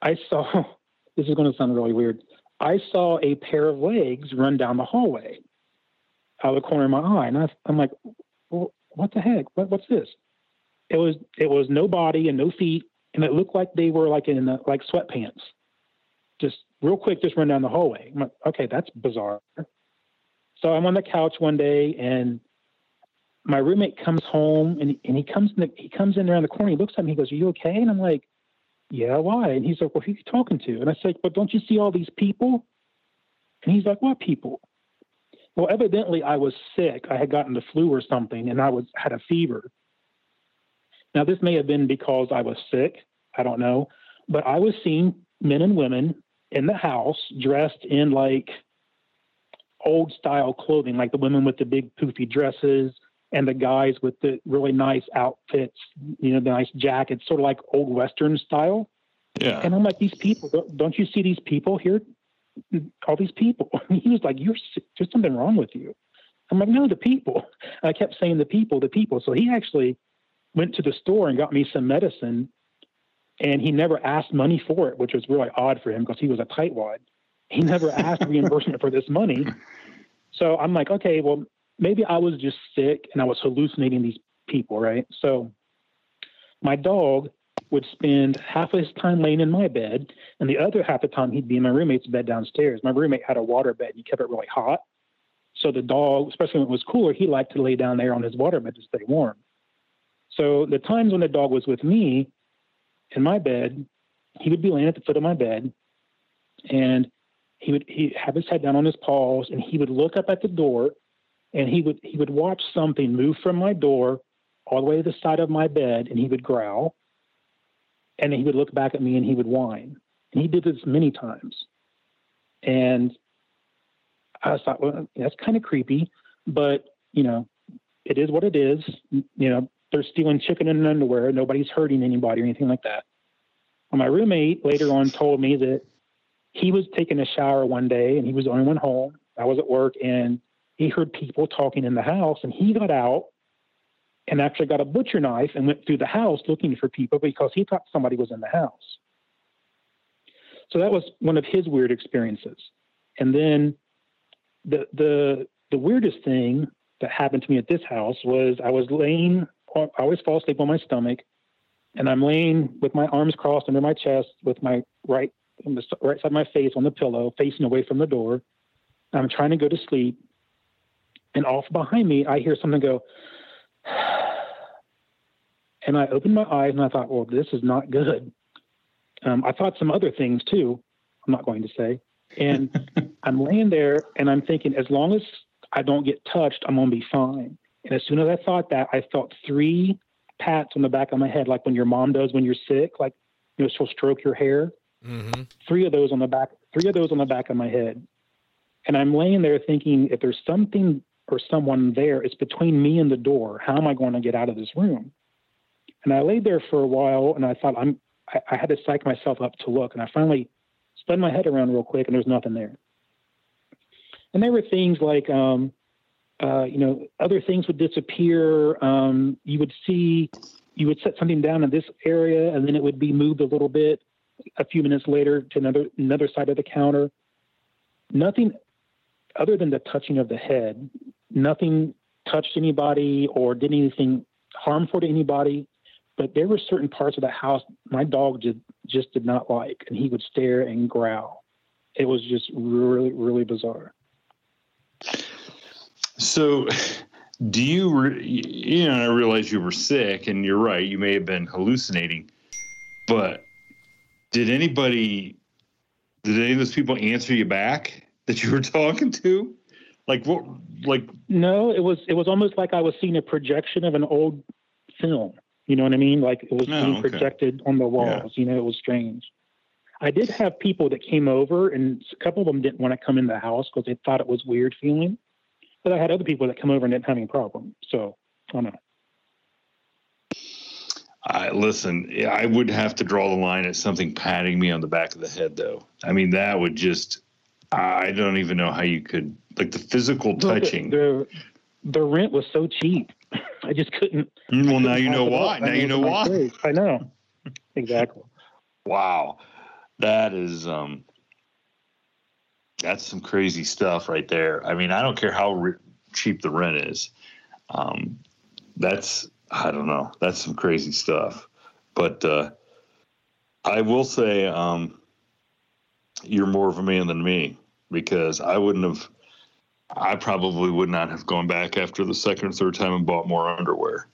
I saw. (laughs) This is going to sound really weird. I saw a pair of legs run down the hallway out of the corner of my eye, and I, I'm like, well, "What the heck? What, what's this?" It was it was no body and no feet, and it looked like they were like in the, like sweatpants, just real quick, just run down the hallway. I'm like, "Okay, that's bizarre." So I'm on the couch one day, and my roommate comes home, and and he comes in the, he comes in around the corner. He looks at me. He goes, "Are you okay?" And I'm like yeah, why? And he's like, well, who are you talking to? And I said, but don't you see all these people? And he's like, what people? Well, evidently I was sick. I had gotten the flu or something, and I was had a fever. Now, this may have been because I was sick. I don't know, but I was seeing men and women in the house dressed in like old style clothing, like the women with the big poofy dresses and the guys with the really nice outfits, you know, the nice jackets, sort of like old Western style. Yeah. And I'm like, these people, don't, you see these people here? All these people. And (laughs) he was like, you're. There's something wrong with you. I'm like, no, the people. And (laughs) I kept saying the people, the people. So he actually went to the store and got me some medicine. And he never asked money for it, which was really odd for him because he was a tightwad. He never asked reimbursement for this money. (laughs) So I'm like, okay, well, maybe I was just sick and I was hallucinating these people, right? So my dog would spend half of his time laying in my bed, and the other half of the time he'd be in my roommate's bed downstairs. My roommate had a water bed, and he kept it really hot. So the dog, especially when it was cooler, he liked to lay down there on his water bed to stay warm. So the times when the dog was with me in my bed, he would be laying at the foot of my bed, and he would he have his head down on his paws, and he would look up at the door and he would he would watch something move from my door all the way to the side of my bed and he would growl. And he would look back at me and he would whine. And he did this many times. And i thought well that's kind of creepy but you know it is what it is. You know they're stealing chicken and underwear. Nobody's hurting anybody or anything like that. Well, my roommate later on told me that he was taking a shower one day and he was the only one home. I was at work and he heard people talking in the house and he got out and actually got a butcher knife and went through the house looking for people because he thought somebody was in the house. So that was one of his weird experiences. And then the the the weirdest thing that happened to me at this house was I was laying I always fall asleep on my stomach and I'm laying with my arms crossed under my chest with my right on the right side of my face on the pillow facing away from the door. I'm trying to go to sleep and off behind me, I hear something go, (sighs) and I opened my eyes and I thought, well, this is not good. Um, I thought some other things too. I'm not going to say. And (laughs) I'm laying there and I'm thinking, as long as I don't get touched, I'm going to be fine. And as soon as I thought that, I felt three pats on the back of my head, like when your mom does when you're sick, like, you know, she'll stroke your hair. Mm-hmm. Three of those on the back, three of those on the back of my head. And I'm laying there thinking, if there's something or someone there. It's between me and the door. How am I going to get out of this room? And I laid there for a while and I thought I'm I, I had to psych myself up to look and I finally spun my head around real quick and there's nothing there. And there were things like um, uh, you know, other things would disappear. Um, you would see, you would set something down in this area, and then it would be moved a little bit. A few minutes later, to another another side of the counter. Nothing other than the touching of the head nothing touched anybody or did anything harmful to anybody. But there were certain parts of the house my dog just just did not like, and he would stare and growl. It was just really, really bizarre. So, do you, re- you know, I realize you were sick, and you're right, you may have been hallucinating, but did anybody, did any of those people answer you back that you were (laughs) talking to? Like what? Like no, it was it was almost like I was seeing a projection of an old film. You know what I mean? Like it was Oh, being okay. projected on the walls. You know, it was strange. I did have people that came over, and a couple of them didn't want to come in the house because they thought it was weird feeling. But I had other people that come over and didn't have any problem. So I don't know. I listen, I would have to draw the line at something patting me on the back of the head, though. I mean, that would just, I don't even know how you could, like the physical Well, the- touching. The, the rent was so cheap. (laughs) I just couldn't. well, now couldn't you know why. Now I you know why. place. I know. (laughs) Exactly. Wow. that is um that's some crazy stuff right there. I mean, I don't care how re- cheap the rent is. Um, that's I don't know. That's some crazy stuff. But uh, I will say um, you're more of a man than me because I wouldn't have. I probably would not have gone back after the second or third time and bought more underwear.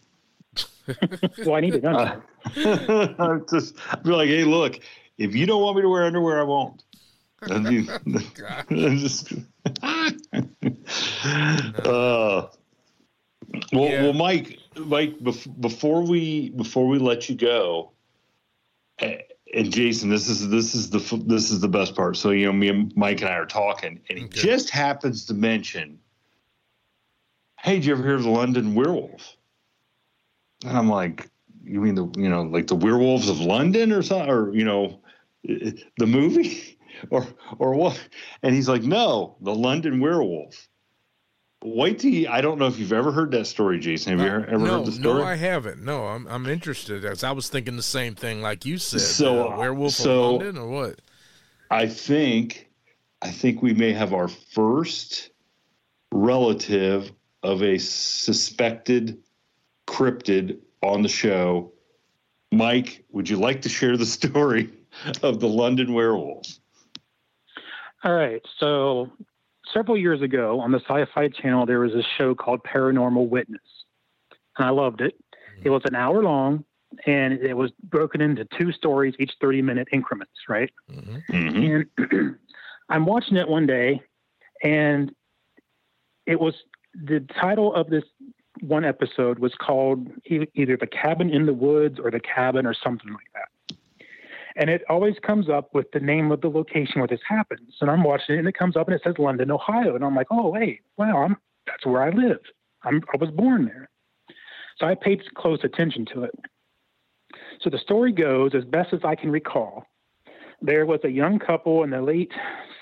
(laughs) well, I need know. Uh, (laughs) just I'd be like, hey, look, if you don't want me to wear underwear, I won't. I mean, (laughs) just, uh, well, Yeah. well, Mike, Mike, bef- before we before we let you go, eh, and Jason, this is this is the this is the best part. So you know, me and Mike and I are talking, and he Okay. just happens to mention, "Hey, did you ever hear of the London Werewolf?" And I'm like, "You mean the you know like the Werewolves of London or something, or you know, the movie, (laughs) or or what?" And he's like, "No, the London Werewolf." Wait till I don't know if you've ever heard that story, Jason. Have you ever, ever no, heard the story? no, I haven't. No, I'm I'm interested. As I was thinking the same thing, like you said. So, uh, werewolf so- of London or what? I think I think we may have our first relative of a suspected cryptid on the show. Mike, would you like to share the (laughs) story of the London werewolf? All right. So several years ago on the Sci-Fi Channel, there was a show called Paranormal Witness, and I loved it. It was an hour long, and it was broken into two stories, each thirty-minute increments. Right. Mhm. And (clears throat) I'm watching it one day, and it was the title of this one episode was called either The Cabin in the Woods or The Cabin or something like that. And it always comes up with the name of the location where this happens. And I'm watching it, and it comes up and it says London, Ohio. And I'm like, oh, wait, wow, I'm, that's where I live. I'm, I was born there. So I paid close attention to it. So the story goes, as best as I can recall, there was a young couple in the late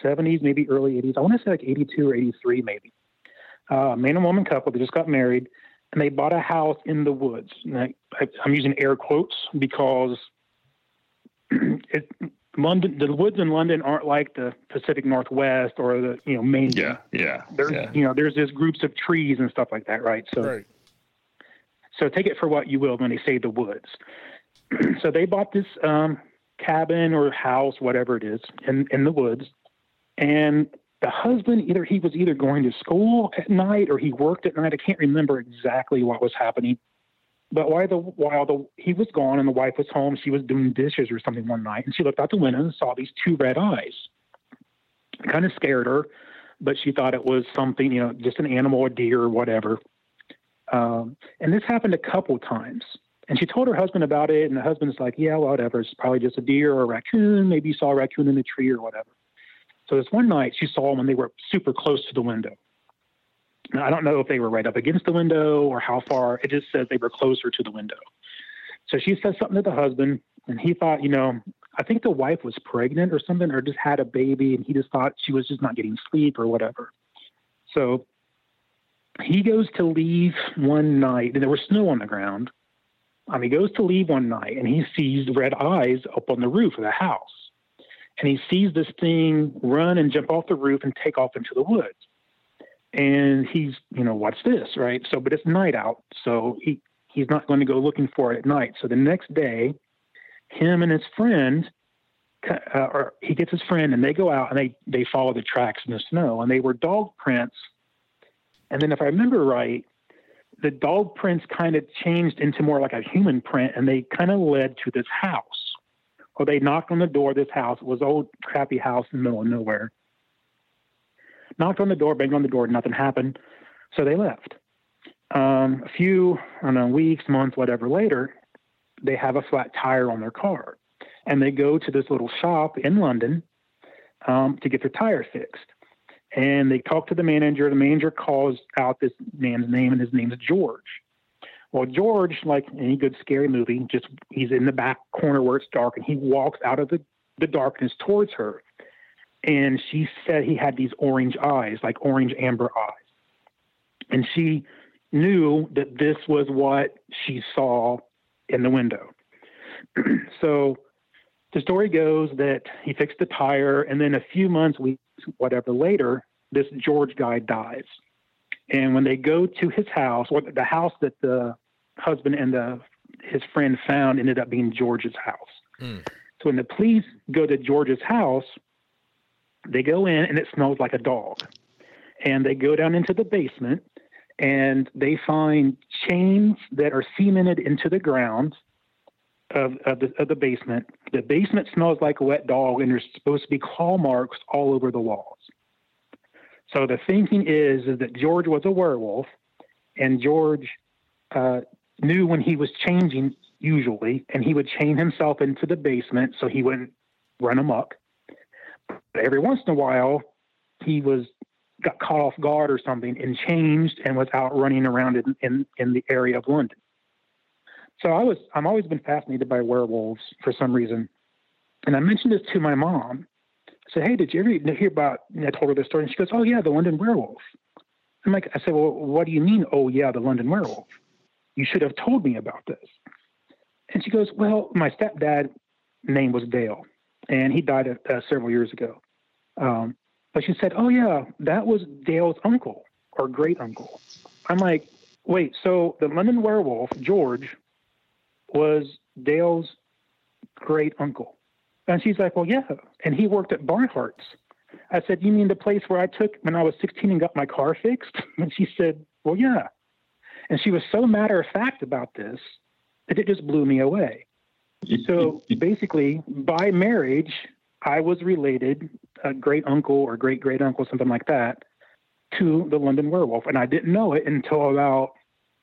70s, maybe early 80s. I want to say like 82 or 83, maybe. Uh, man and woman couple. They just got married, and they bought a house in the woods. I, I'm using air quotes because (clears throat) it, London, the woods in London aren't like the Pacific Northwest or the you know Maine. Yeah, yeah, There's yeah. you know there's just groups of trees and stuff like that, right? So Right. so take it for what you will when they say the woods. (clears throat) so they bought this um, cabin or house, whatever it is, in, in the woods. And the husband, either he was either going to school at night or he worked at night. I can't remember exactly what was happening. But while the while the he was gone and the wife was home, she was doing dishes or something one night, and she looked out the window and saw these two red eyes. It kind of scared her, but she thought it was something, you know, just an animal, a deer, or whatever. Um, and this happened a couple times. And she told her husband about it, and the husband's like, "Yeah, whatever. It's probably just a deer or a raccoon. Maybe you saw a raccoon in the tree or whatever." So this one night, she saw them when they were super close to the window. I don't know if they were right up against the window or how far. It just says they were closer to the window. So she says something to the husband, and he thought, you know, I think the wife was pregnant or something, or just had a baby, and he just thought she was just not getting sleep or whatever. So he goes to leave one night, and there was snow on the ground. Um, he goes to leave one night, and he sees red eyes up on the roof of the house. And he sees this thing run and jump off the roof and take off into the woods. And he's, you know, what's this, right? So, but it's night out, so he he's not going to go looking for it at night. So the next day, him and his friend, uh, or he gets his friend, and they go out and they they follow the tracks in the snow, and they were dog prints. And then, if I remember right, the dog prints kind of changed into more like a human print, and they kind of led to this house. Or they knocked on the door of this house. It was old crappy house in the middle of nowhere. Knocked on the door, banged on the door, nothing happened. So they left. Um, a few, I don't know, weeks, months, whatever later, they have a flat tire on their car. And they go to this little shop in London um, to get their tire fixed. And they talk to the manager. The manager calls out this man's name, and his name's George. Well, George, like any good scary movie, just he's in the back corner where it's dark, and he walks out of the, the darkness towards her. And she said he had these orange eyes, like orange amber eyes. And she knew that this was what she saw in the window. (clears throat) so the story goes that he fixed the tire, and then a few months, weeks, whatever later, this George guy dies. And when they go to his house, or the house that the husband and the his friend found ended up being George's house. Mm. So when the police go to George's house, they go in and it smells like a dog. And they go down into the basement and they find chains that are cemented into the ground of, of, the, of the basement. The basement smells like a wet dog, and there's supposed to be claw marks all over the walls. So the thinking is, is that George was a werewolf, and George uh, knew when he was changing, usually, and he would chain himself into the basement so he wouldn't run amok. Every once in a while, he was got caught off guard or something and changed and was out running around in, in, in the area of London. So I was I'm always been fascinated by werewolves for some reason. And I mentioned this to my mom. I said, Hey, did you ever hear about and I told her the story and she goes, Oh yeah, the London werewolf. I'm like I said, Well, what do you mean, oh yeah, the London werewolf? You should have told me about this. And she goes, Well, my stepdad name was Dale, and he died uh, several years ago. Um, but she said, Oh yeah, that was Dale's uncle or great uncle. I'm like, wait, so the London werewolf, George, was Dale's great uncle. And she's like, Well, yeah. And he worked at Barnhart's. I said, You mean the place where I took when I was 16 and got my car fixed? (laughs) And she said, Well, yeah. And she was so matter of fact about this that it just blew me away. So basically, by marriage, I was related, a great uncle or great great uncle, something like that, to the London werewolf. And I didn't know it until about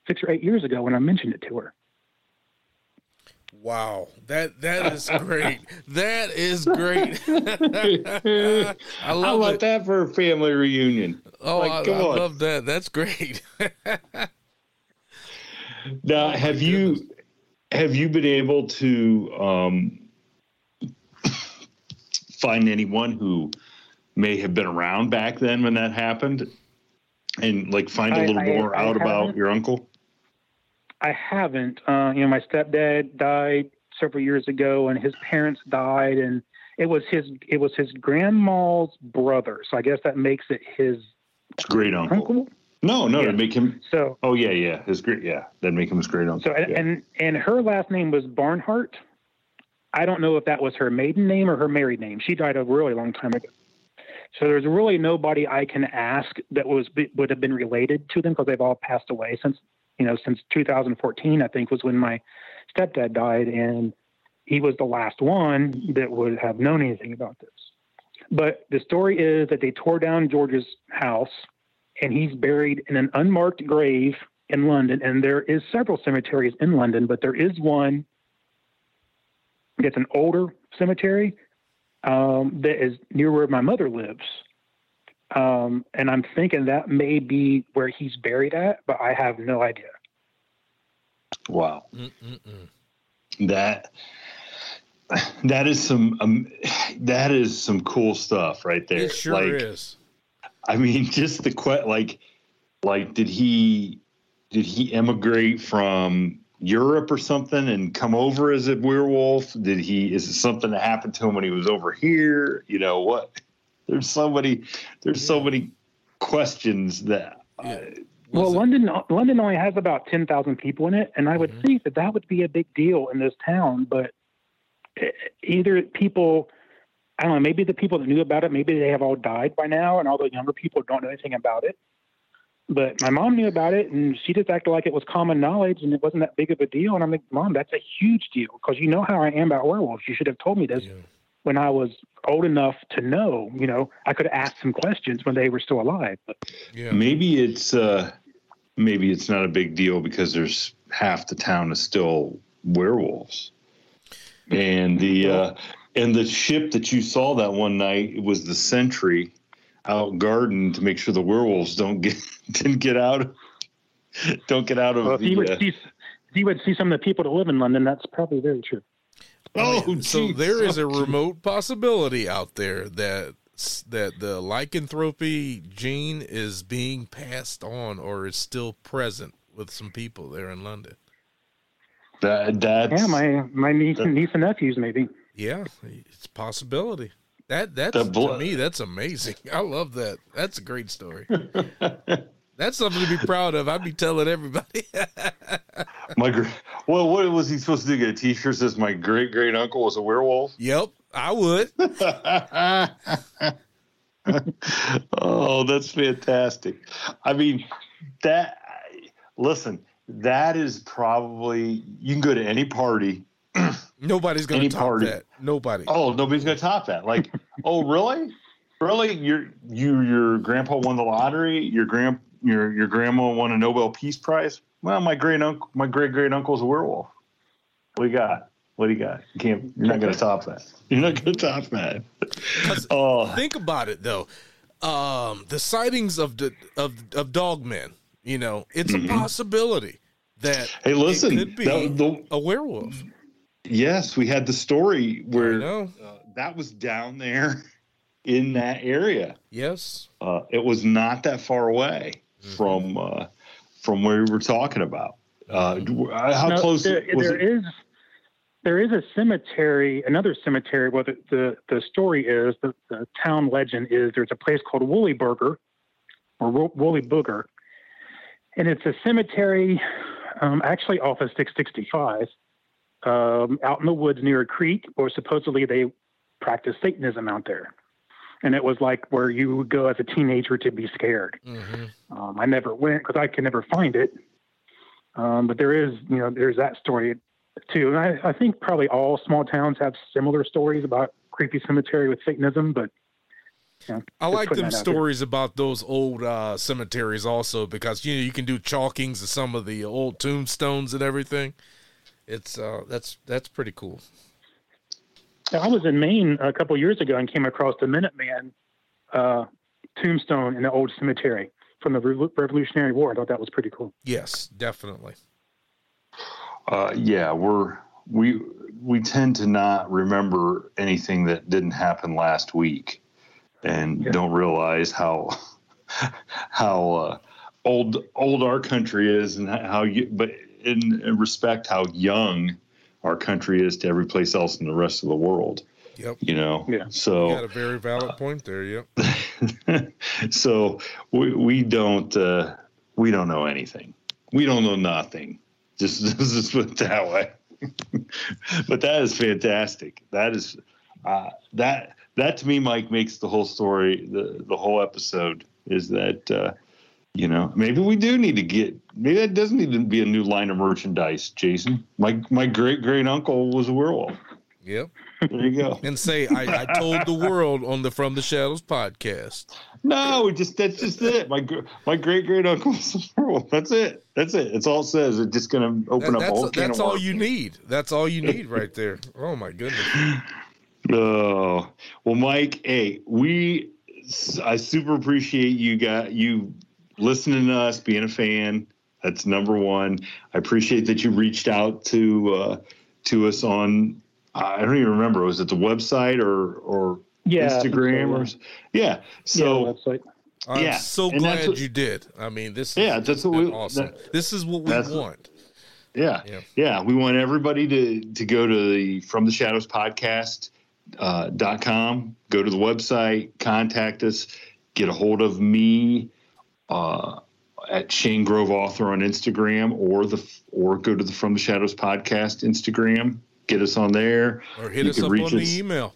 six or eight years ago when I mentioned it to her. Wow, that that is (laughs) great. that is (laughs) great. (laughs) I How love about it. that for a family reunion? Oh, Like, I, come I on. love that. That's great. Now, have you have you been able to um, find anyone who may have been around back then when that happened, and like find a I- little I- more I out about your uncle? I haven't. Uh, you know, my stepdad died several years ago, and his parents died, and it was his it was his grandma's brother. So I guess that makes it his Great uncle. No, no, Yeah. to make him. So Oh yeah, yeah, his great. Yeah, that'd make him his great uncle. so and, yeah. and and her last name was Barnhart. I don't know if that was her maiden name or her married name. She died a really long time ago. So there's really nobody I can ask that was would have been related to them because they've all passed away since you know since 2014. I think was when my stepdad died, and he was the last one that would have known anything about this. But the story is that they tore down George's house, and he's buried in an unmarked grave in London. And there is several cemeteries in London, but there is one that's an older cemetery um, that is near where my mother lives. Um, and I'm thinking that may be where he's buried at, but I have no idea. wow, Mm-mm-mm. that that is some um, that is some cool stuff right there. It sure like, is. I mean, (laughs) just the que- like, like did he did he emigrate from Europe or something and come over as a werewolf? Did he? Is it something that happened to him when he was over here? You know what? (laughs) There's so many. There's so many questions that. Yeah. Well, it- London London only has about ten thousand people in it, and I would Mhm. think that that would be a big deal in this town. But eh, either people, I don't know, maybe the people that knew about it, maybe they have all died by now, and all the younger people don't know anything about it. But my mom knew about it, and she just acted like it was common knowledge, and it wasn't that big of a deal. And I'm like, Mom, that's a huge deal because you know how I am about werewolves. You should have told me this Yeah. when I was old enough to know. You know, I could have asked some questions when they were still alive. But Yeah. Maybe it's uh, maybe it's not a big deal because there's half the town is still werewolves, and the uh, and the ship that you saw that one night was the Sentry out guarding to make sure the werewolves don't get (laughs) didn't get out don't get out of well, if the. you would uh, see, if you would see some of the people that live in London, that's probably very true. oh, so geez. there is a remote possibility out there that that the lycanthropy gene is being passed on or is still present with some people there in London. that that's Yeah, my my niece and niece and nephews maybe. Yeah, it's a possibility. That that's blo- to me that's amazing. (laughs) I love that. That's a great story. (laughs) that's something to be proud of. I'd be telling everybody. (laughs) My gr- well, what was he supposed to do? Get a T-shirt says "My great great uncle was a werewolf." yep, I would. oh, that's fantastic. I mean, that. Listen, that is probably you can go to any party. (clears throat) Nobody's gonna top party. that. Nobody. Oh, nobody's gonna top that. Like, oh, really? Really? Your you your grandpa won the lottery. Your grand your your grandma won a Nobel Peace Prize. Well, my great uncle, my great great uncle's a werewolf. What do you got? What do you got? You can't. You're not gonna top that. (laughs) You're not gonna top that. 'Cause (laughs) Oh, Think about it though. Um, the sightings of the of of dogmen. You know, it's a possibility that Mm-hmm. hey, listen. it could be that- the- a werewolf. Yes, we had the story where know. uh, that was down there (laughs) in that area. Yes. Uh, it was not that far away Mm-hmm. from uh, from where we were talking about. Uh, Mm-hmm. how No, close there, was there it? is there is a cemetery, another cemetery. Well, the the, the story is the, the town legend is there's a place called Woolly Burger or Wo- Woolly Booger, and it's a cemetery um, actually off of 665 um, out in the woods near a creek, where supposedly they practice Satanism out there. And it was like where you would go as a teenager to be scared. hmm Um, I never went because I could never find it. Um, but there is, you know, there's that story too. And I, I think probably all small towns have similar stories about creepy cemetery with Satanism. But know, I like them stories about those old uh, cemeteries also because you know you can do chalkings of some of the old tombstones and everything. It's uh, that's that's pretty cool. I was in Maine a couple years ago and came across the Minuteman uh, tombstone in the old cemetery from the Revo- Revolutionary War. I thought that was pretty cool. Yes, definitely. Uh, yeah, we're we we tend to not remember anything that didn't happen last week, and Yeah. don't realize how (laughs) how uh, old old our country is, and how you. But in, in respect, how young our country is to every place else in the rest of the world. Yep. You know. Yeah. You got a very valid point there. Yep. (laughs) so we we don't uh, we don't know anything. We don't know nothing. Just (laughs) just put it that way. (laughs) but that is fantastic. That is uh, that that to me, Mike, makes the whole story, the the whole episode is that uh, you know maybe we do need to get maybe that doesn't need to be a new line of merchandise. Jason, my my great great uncle was a werewolf. Yep. There you go. (laughs) And say I, I told the world on the From the Shadows podcast. No, just that's just it. My my great great uncle was a werewolf. That's it. That's it. It's all it says. It's just going to open That- up a whole that's that's all you need. That's all you need right there. Oh my goodness. (laughs) Oh well, Mike. Hey, we. I super appreciate you got you listening to us, being a fan. That's number one. I appreciate that you reached out to uh, to us on. I don't even remember. Was it the website or or Yeah, I think so, Instagram or yeah? So yeah, website. I'm Yeah, so and glad what- you did. I mean, this is Yeah, that's what we- awesome. that- this is what we that's- want. Yeah. Yeah. yeah. We want everybody to, to go to the From the Shadows podcast uh, dot com, go to the website, contact us, get a hold of me uh, at Shane Grove Author on Instagram or the or go to the From the Shadows podcast Instagram. Get us on there. Or hit You us up on us- the email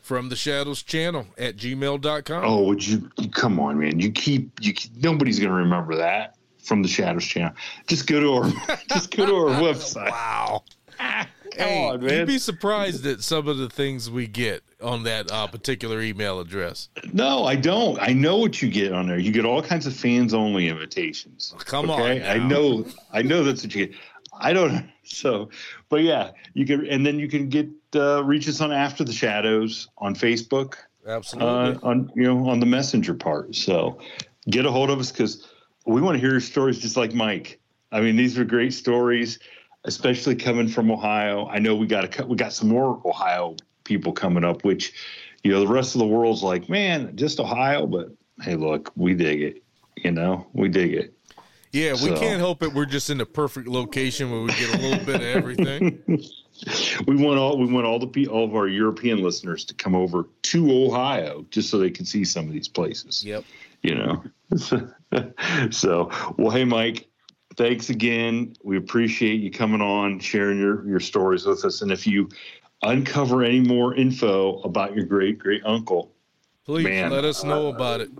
from the shadows channel at gmail.com. Oh, would you, come on, man? You keep you. Keep, nobody's going to remember that from the Shadows channel. Just go to our (laughs) just go to our (laughs) website. Wow. (laughs) Hey, on, you'd be surprised at some of the things we get on that uh, particular email address. No, I don't. I know what you get on there. You get all kinds of fans only invitations. Come on I know. I know that's what you get. I don't. (laughs) So, but yeah, you can, and then you can get uh, reach us on After the Shadows on Facebook, uh, Absolutely. on you know on the messenger part. So, get a hold of us because we want to hear your stories, just like Mike. I mean, these are great stories, especially coming from Ohio. I know we got a, we got some more Ohio people coming up, which you know the rest of the world's like, man, just Ohio. But hey, look, we dig it. You know, we dig it. yeah, we so- can't help it. We're just in the perfect location where we get a little bit of everything. (laughs) we want all we want all the all of our European listeners to come over to Ohio just so they can see some of these places. Yep. You know. (laughs) so, well, hey, Mike, thanks again. We appreciate you coming on, sharing your your stories with us, and if you uncover any more info about your great great uncle, please man, let us know about it.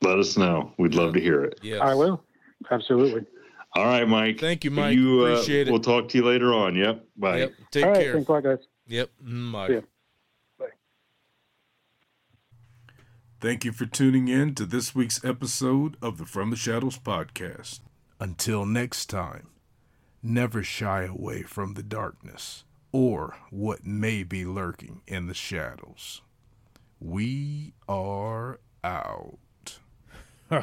Let us know. We'd love to hear it. Yes. I will. Absolutely. All right, Mike. Thank you, Mike. You, uh, Appreciate it. We'll talk to you later on. Yep. Bye. Yep. Take All right. care. Thanks a lot, guys. Yep. Mm, Bye. See ya. Thank you for tuning in to this week's episode of the From the Shadows podcast. Until next time, never shy away from the darkness or what may be lurking in the shadows. We are out. (laughs)